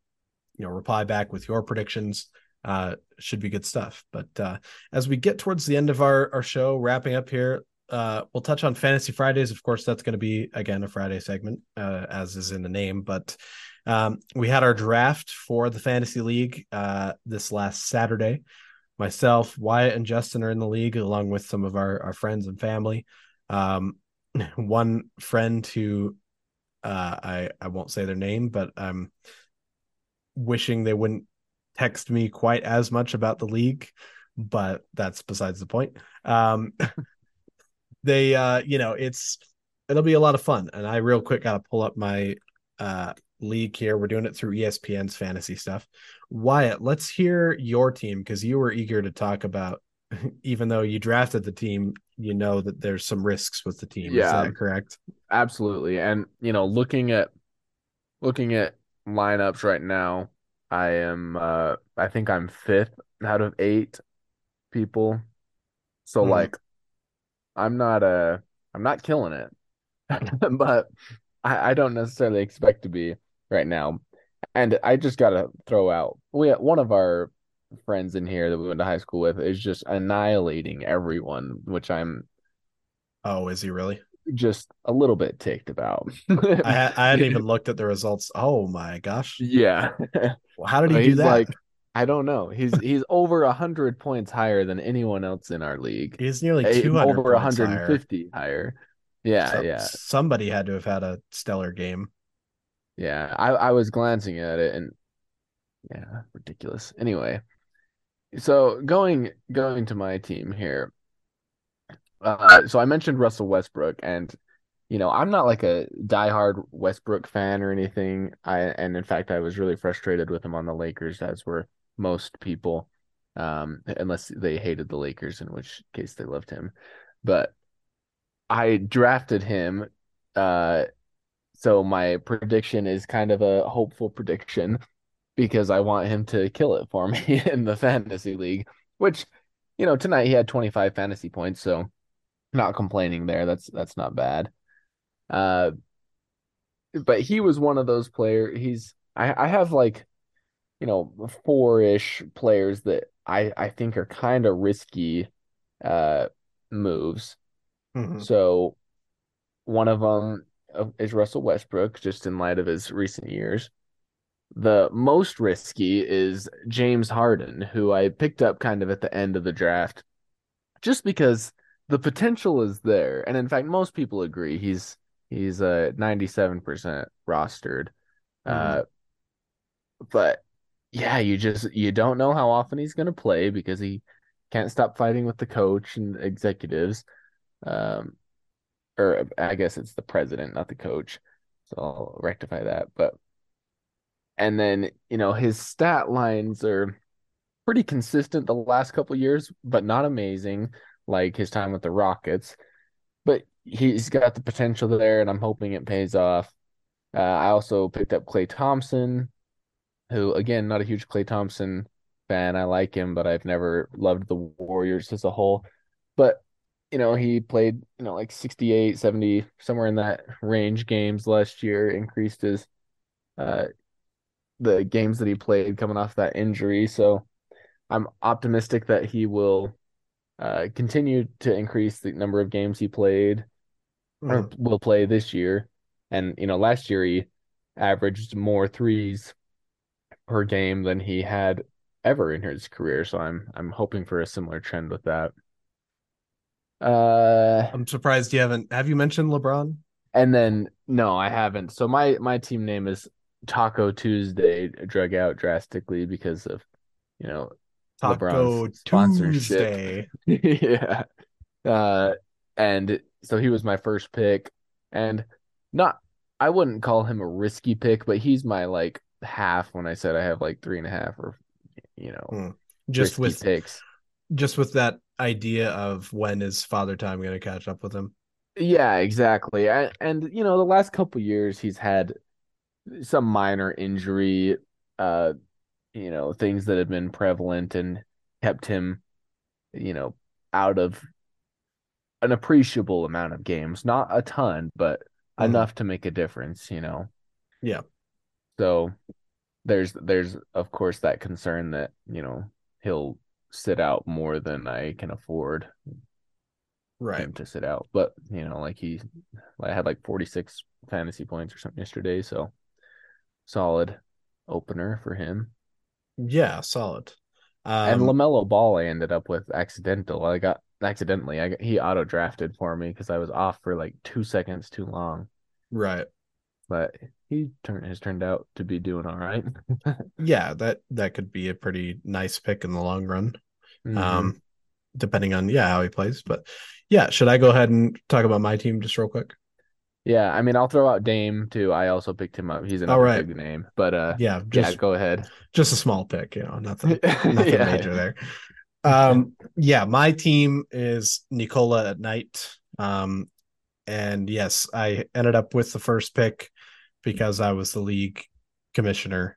you know reply back with your predictions. Uh, should be good stuff. But uh, as we get towards the end of our our show, wrapping up here, uh, we'll touch on Fantasy Fridays. Of course, that's going to be again a Friday segment, uh, as is in the name. But um, we had our draft for the Fantasy League uh, this last Saturday. Myself, Wyatt, and Justin are in the league, along with some of our, our friends and family. Um, one friend who uh, I I won't say their name, but I'm wishing they wouldn't text me quite as much about the league, but that's besides the point. Um, they uh, you know, it's it'll be a lot of fun, and I real quick got to pull up my uh league here. We're doing it through ESPN's fantasy stuff. Wyatt, let's hear your team because you were eager to talk about. Even though you drafted the team, you know that there's some risks with the team. Yeah. Is that correct? Absolutely. And you know, looking at looking at lineups right now, I am uh I think I'm fifth out of eight people. So Hmm. like I'm not uh I'm not killing it. but I, I don't necessarily expect to be right now. And I just gotta throw out we one of our friends in here that we went to high school with is just annihilating everyone, which I'm Oh, is he really? just a little bit ticked about. I I hadn't even looked at the results. Oh my gosh! Yeah. How did he do he's that? like I don't know. He's he's over a hundred points higher than anyone else in our league. He's nearly Eh, two hundred over points 150 higher. Yeah. So- yeah, Somebody had to have had a stellar game. yeah. I I was glancing at it and yeah, ridiculous. Anyway, so going going to my team here. Uh, so I mentioned Russell Westbrook, and you know I'm not like a diehard Westbrook fan or anything. I and in fact I was really frustrated with him on the Lakers, as were most people, um, unless they hated the Lakers, in which case they loved him. But I drafted him, uh, so my prediction is kind of a hopeful prediction because I want him to kill it for me in the fantasy league, which, you know, tonight he had 25 fantasy points, so not complaining there. That's that's not bad. Uh but he was one of those players. He's I, I have like, you know, four-ish players that I I think are kind of risky uh moves. Mhm. So one of them is Russell Westbrook, just in light of his recent years. The most risky is James Harden, who I picked up kind of at the end of the draft, just because the potential is there. And in fact, most people agree he's he's uh 97% rostered. Uh but yeah, you just you don't know how often he's going to play because he can't stop fighting with the coach and executives. Um or I guess it's the president, not the coach. So I'll rectify that. But and then, you know, his stat lines are pretty consistent the last couple years, but not amazing like his time with the Rockets. But he's got the potential there, and I'm hoping it pays off. Uh, I also picked up Klay Thompson, who again, not a huge Klay Thompson fan. I like him, but I've never loved the Warriors as a whole. But you know, he played, you know, like 68, 70, somewhere in that range games last year, increased his uh the games that he played coming off that injury. So I'm optimistic that he will uh continue to increase the number of games he played or Mhm. will play this year. And you know, last year he averaged more threes per game than he had ever in his career. So I'm I'm hoping for a similar trend with that. Uh I'm surprised you haven't. Have you mentioned LeBron? And then no, I haven't. So my my team name is Taco Tuesday, drug out drastically because of you know Taco LeBron's sponsorship. Tuesday. yeah. Uh and so he was my first pick and not I wouldn't call him a risky pick, but he's my like half when I said I have like three and a half or you know Hmm. Just with picks. just with that idea of when is Father Time going to catch up with him? Yeah, exactly. And, and you know, the last couple years he's had some minor injury, uh, you know, things that have been prevalent and kept him, you know, out of an appreciable amount of games, not a ton, but Mhm. enough to make a difference, you know. Yeah. So there's there's of course that concern that, you know, he'll sit out more than I can afford Right. him to sit out. But, you know, like he I had like 46 fantasy points or something yesterday, so solid opener for him. Yeah, solid. and Um, LaMelo Ball, I ended up with accidental. I got accidentally. I got, he auto drafted for me because I was off for like two seconds too long. right. But he turned has turned out to be doing all right. Yeah, that that could be a pretty nice pick in the long run. Mhm. Um, depending on yeah how he plays. But yeah, should I go ahead and talk about my team just real quick? Yeah, I mean, I'll throw out Dame too. I also picked him up. He's another right. big name, but uh, Yeah, yeah, go ahead. just a small pick, you know, nothing nothing Yeah. major there. Um, yeah, my team is Nicola at night. Um, and yes, I ended up with the first pick because I was the league commissioner.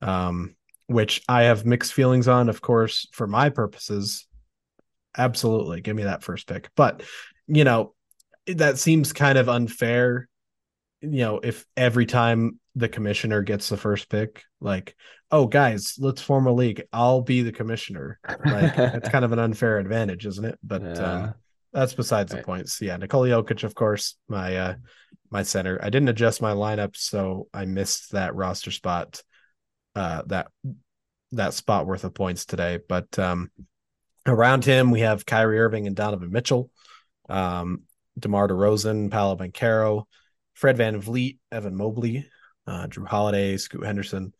Um, which I have mixed feelings on, of course, for my purposes. Absolutely, give me that first pick. But you know, that seems kind of unfair. You know, if every time the commissioner gets the first pick, like, oh guys, let's form a league. I'll be the commissioner. Like it's kind of an unfair advantage, isn't it? But Yeah. um that's besides the Right. points. Yeah, Nikola Jokic, of course, my uh my center. I didn't adjust my lineup, so I missed that roster spot, uh that that spot worth of points today. But um around him we have Kyrie Irving and Donovan Mitchell, um, DeMar DeRozan, Paolo Banchero, Fred VanVleet, Evan Mobley, uh, Jrue Holiday, Scoot Henderson.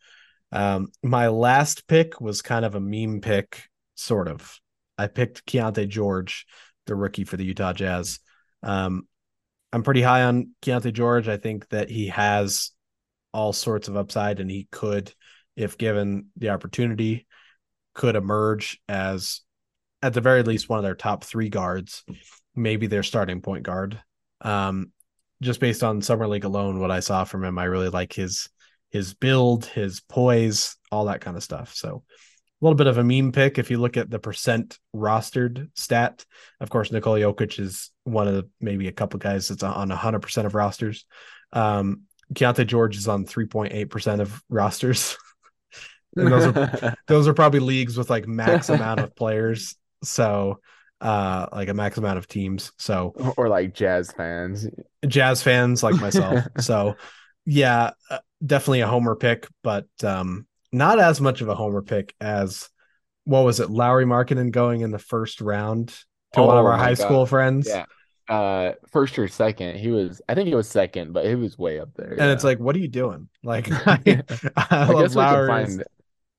Um, my last pick was kind of a meme pick, sort of. I picked Keyonte George, the rookie for the Utah Jazz. Um, I'm pretty high on Keyonte George. I think that he has all sorts of upside, and he could, if given the opportunity, could emerge as, at the very least, one of their top three guards, maybe their starting point guard. Um, just based on summer league alone, what I saw from him, I really like his his build, his poise, all that kind of stuff. So a little bit of a meme pick if you look at the percent rostered stat. Of course, Nikola Jokic is one of the, maybe a couple guys that's on 100% of rosters. Um, Keyonte George is on 3.8% of rosters. and those are those are probably leagues with like max amount of players. So uh like a max amount of teams. So or like jazz fans. jazz fans like myself. so yeah, uh, definitely a homer pick, but um not as much of a homer pick as what was it, Lauri Markkanen going in the first round to one of Oh our high God. school friends. Yeah. Uh, first or second, he was. I think he was second, but he was way up there. And it's like, what are you doing? Like I, I, I love guess we could Lauri. find.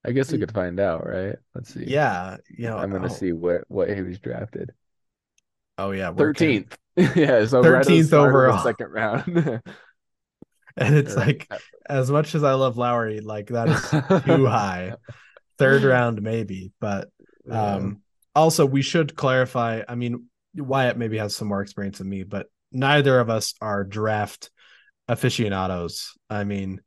I guess we could find out, right? Let's see. Yeah, you know, I'm gonna oh, see what what he was drafted. Oh yeah, Thirteenth. yeah, so right at the 13th start of overall. second round. and it's like as much as I love Lauri, like that is too high. Third round, maybe. But um also we should clarify. I mean, Wyatt maybe has some more experience than me, but neither of us are draft aficionados. I mean,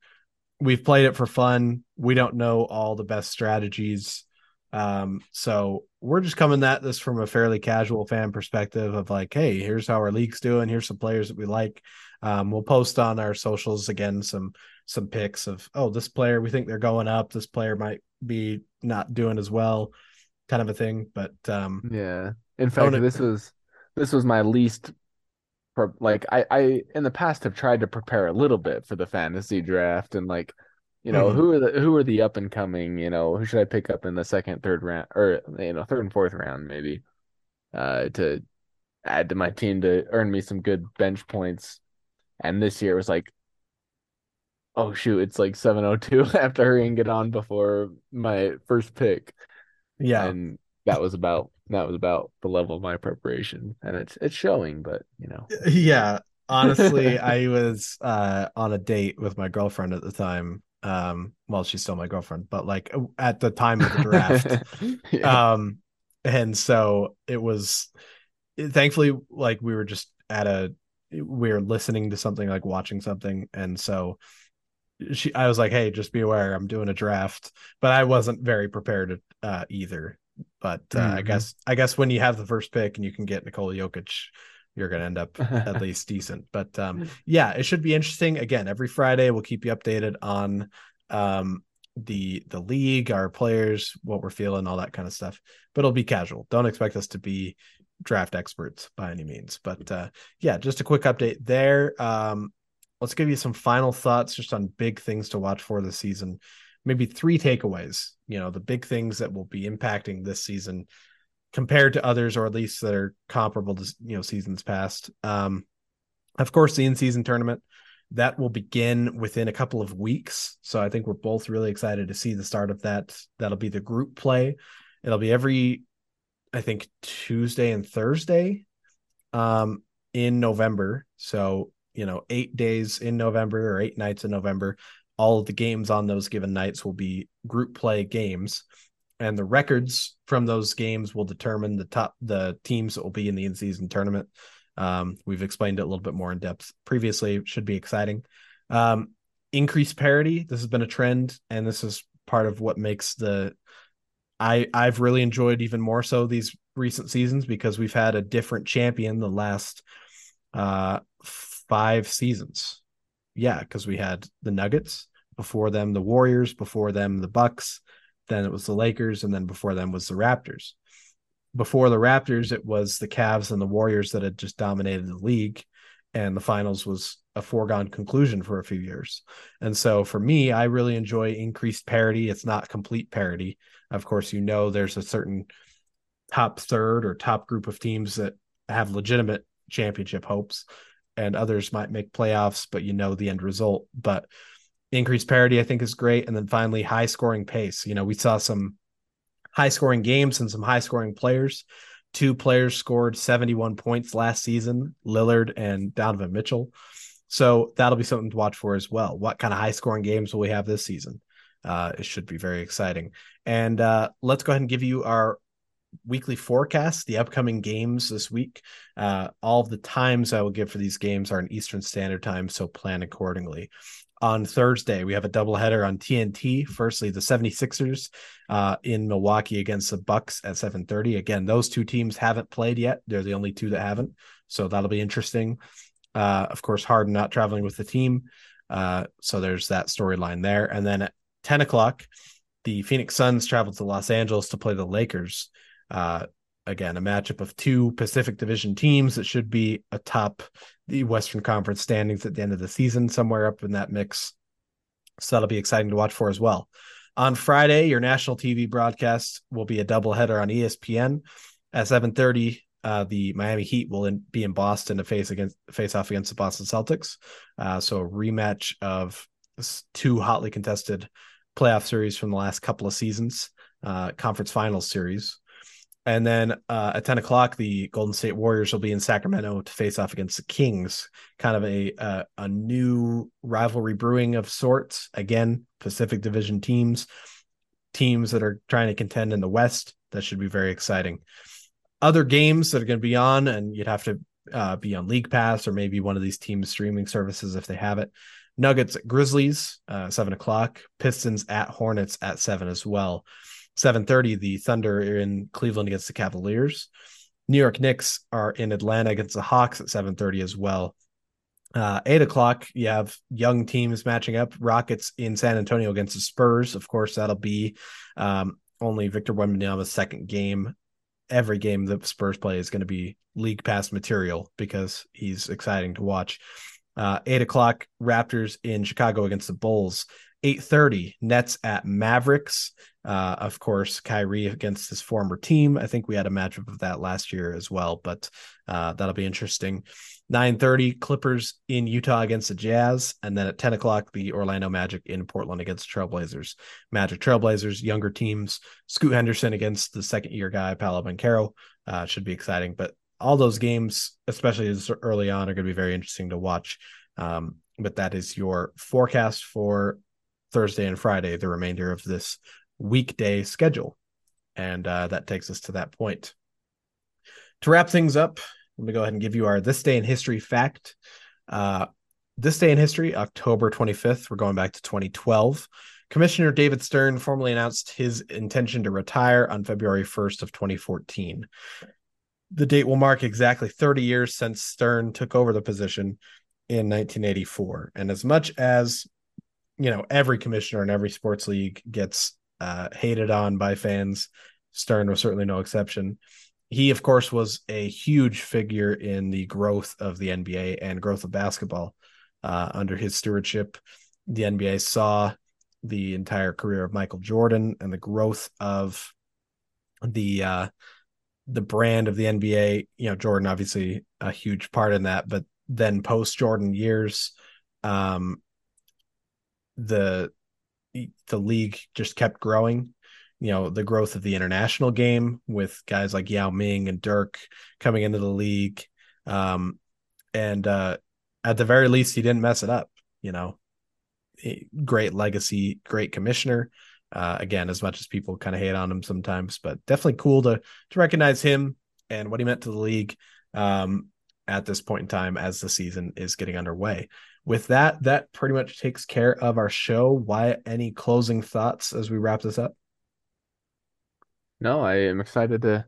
we've played it for fun. We don't know all the best strategies. Um, so we're just coming at this from a fairly casual fan perspective of like, hey, here's how our league's doing, here's some players that we like. Um, we'll post on our socials again some some picks of oh, this player we think they're going up, this player might be not doing as well, kind of a thing. But um Yeah. In fact, this was this was my least like I I in the past have tried to prepare a little bit for the fantasy draft and like you know Mhm. who are the who are the up and coming, you know, who should I pick up in the second, third round or you know, third and fourth round maybe uh to add to my team to earn me some good bench points. And this year was like oh shoot, it's like 702 I have to hurry and get on before my first pick yeah. and that was about that was about the level of my preparation and it's it's showing but you know yeah honestly i was uh on a date with my girlfriend at the time um well she's still my girlfriend but like at the time of the draft yeah. um and so it was thankfully like we were just at a we were listening to something like watching something and so she i was like hey just be aware i'm doing a draft but i wasn't very prepared uh either but uh, i Mhm. guess i guess when you have the first pick and you can get Nikola Jokic you're going to end up at least decent. But um, yeah, it should be interesting. Again, every Friday we'll keep you updated on um, the the league, our players, what we're feeling, all that kind of stuff. But it'll be casual. Don't expect us to be draft experts by any means. But uh, yeah, just a quick update there. Um, let's give you some final thoughts just on big things to watch for this season. Maybe three takeaways. You know, the big things that will be impacting this season compared to others, or at least that are comparable to you know seasons past. Um, of course, the in-season tournament that will begin within a couple of weeks. So I think we're both really excited to see the start of that. That'll be the group play. It'll be every, I think, Tuesday and Thursday um, in November. So, you know, eight days in November or eight nights in November. All of the games on those given nights will be group play games. And the records from those games will determine the top the teams that will be in the in-season tournament. Um, we've explained it a little bit more in depth previously. Should be exciting. Um, increased parity. This has been a trend, and this is part of what makes the I I've really enjoyed even more so these recent seasons because we've had a different champion the last uh five seasons. Yeah, because we had the Nuggets before them, the Warriors before them, the Bucks, then it was the Lakers, and then before them was the Raptors before the Raptors, it was the Cavs and the Warriors that had just dominated the league, and the finals was a foregone conclusion for a few years. And so for me, I really enjoy increased parity. It's not complete parity. Of course, you know there's a certain top third or top group of teams that have legitimate championship hopes, and others might make playoffs, but you know the end result. But increased parity, I think, is great. And then finally, high scoring pace. You know, we saw some high scoring games and some high scoring players. Two players scored 71 points last season, Lillard and Donovan Mitchell. So that'll be something to watch for as well. What kind of high scoring games will we have this season? Uh, it should be very exciting. And uh, let's go ahead and give you our weekly forecast, the upcoming games this week. Uh, all the times I will give for these games are in Eastern Standard Time, so plan accordingly on Thursday. We have a doubleheader on TNT. Firstly, the 76ers uh, in Milwaukee against the Bucks at 7:30. Again, those two teams haven't played yet. They're the only two that haven't. So that'll be interesting. Uh, of course, Harden not traveling with the team. Uh, so there's that storyline there. And then at 10 o'clock, the Phoenix Suns travel to Los Angeles to play the Lakers. Uh, again, a matchup of two Pacific Division teams that should be atop the Western Conference standings at the end of the season, somewhere up in that mix. So that'll be exciting to watch for as well. On Friday, your national TV broadcast will be a doubleheader on ESPN at 7:30. Uh, the Miami Heat will in, be in Boston to face against face off against the Boston Celtics. Uh, so a rematch of two hotly contested playoff series from the last couple of seasons, uh, conference finals series. And then uh, at 10 o'clock, the Golden State Warriors will be in Sacramento to face off against the Kings. Kind of a uh, a new rivalry brewing of sorts. Again, Pacific Division teams, teams that are trying to contend in the West. That should be very exciting. Other games that are going to be on, and you'd have to uh, be on League Pass or maybe one of these team streaming services if they have it. Nuggets at Grizzlies, uh, seven o'clock. Pistons at Hornets at seven as well. 7:30, the Thunder are in Cleveland against the Cavaliers. New York Knicks are in Atlanta against the Hawks at 7:30 as well. Uh, eight o'clock, you have young teams matching up. Rockets in San Antonio against the Spurs. Of course, that'll be um, only Victor Wembanyama's second game. Every game the Spurs play is going to be league pass material because he's exciting to watch. Uh, eight o'clock, Raptors in Chicago against the Bulls. 8:30 Nets at Mavericks. Uh, of course, Kyrie against his former team. I think we had a matchup of that last year as well, but uh, that'll be interesting. 9:30 Clippers in Utah against the Jazz, and then at 10 o'clock the Orlando Magic in Portland against Trailblazers. Magic Trailblazers, younger teams. Scoot Henderson against the second year guy Paolo Banchero uh, should be exciting. But all those games, especially early on, are going to be very interesting to watch. Um, but that is your forecast for Thursday and Friday, the remainder of this weekday schedule. And uh, that takes us to that point. To wrap things up, let me go ahead and give you our This Day in History fact. Uh, this day in history, October 25th, we're going back to 2012. Commissioner David Stern formally announced his intention to retire on February 1st of 2014. the date will mark exactly 30 years since Stern took over the position in 1984. And as much as you know, every commissioner in every sports league gets uh, hated on by fans, Stern was certainly no exception. He, of course, was a huge figure in the growth of the NBA and growth of basketball uh, under his stewardship. The NBA saw the entire career of Michael Jordan and the growth of the uh, the brand of the NBA. You know, Jordan obviously a huge part in that, but then post Jordan years, um, the the league just kept growing. You know, the growth of the international game with guys like Yao Ming and Dirk coming into the league. Um, and uh, at the very least, he didn't mess it up. You know, great legacy, great commissioner. Uh, again, as much as people kind of hate on him sometimes, but definitely cool to to recognize him and what he meant to the league um, at this point in time as the season is getting underway. With that, that pretty much takes care of our show. Wyatt any closing thoughts as we wrap this up? No, I am excited to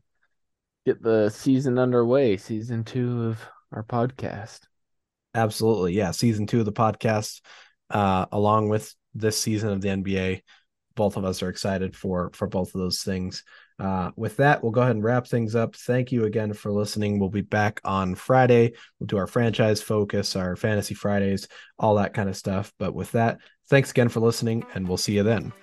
get the season underway, season two of our podcast. Absolutely. Yeah. Season two of the podcast, uh, along with this season of the NBA. Both of us are excited for for both of those things. Uh, with that, we'll go ahead and wrap things up. Thank you again for listening. We'll be back on Friday. We'll do our franchise focus, our fantasy Fridays, all that kind of stuff. But with that, thanks again for listening, and we'll see you then.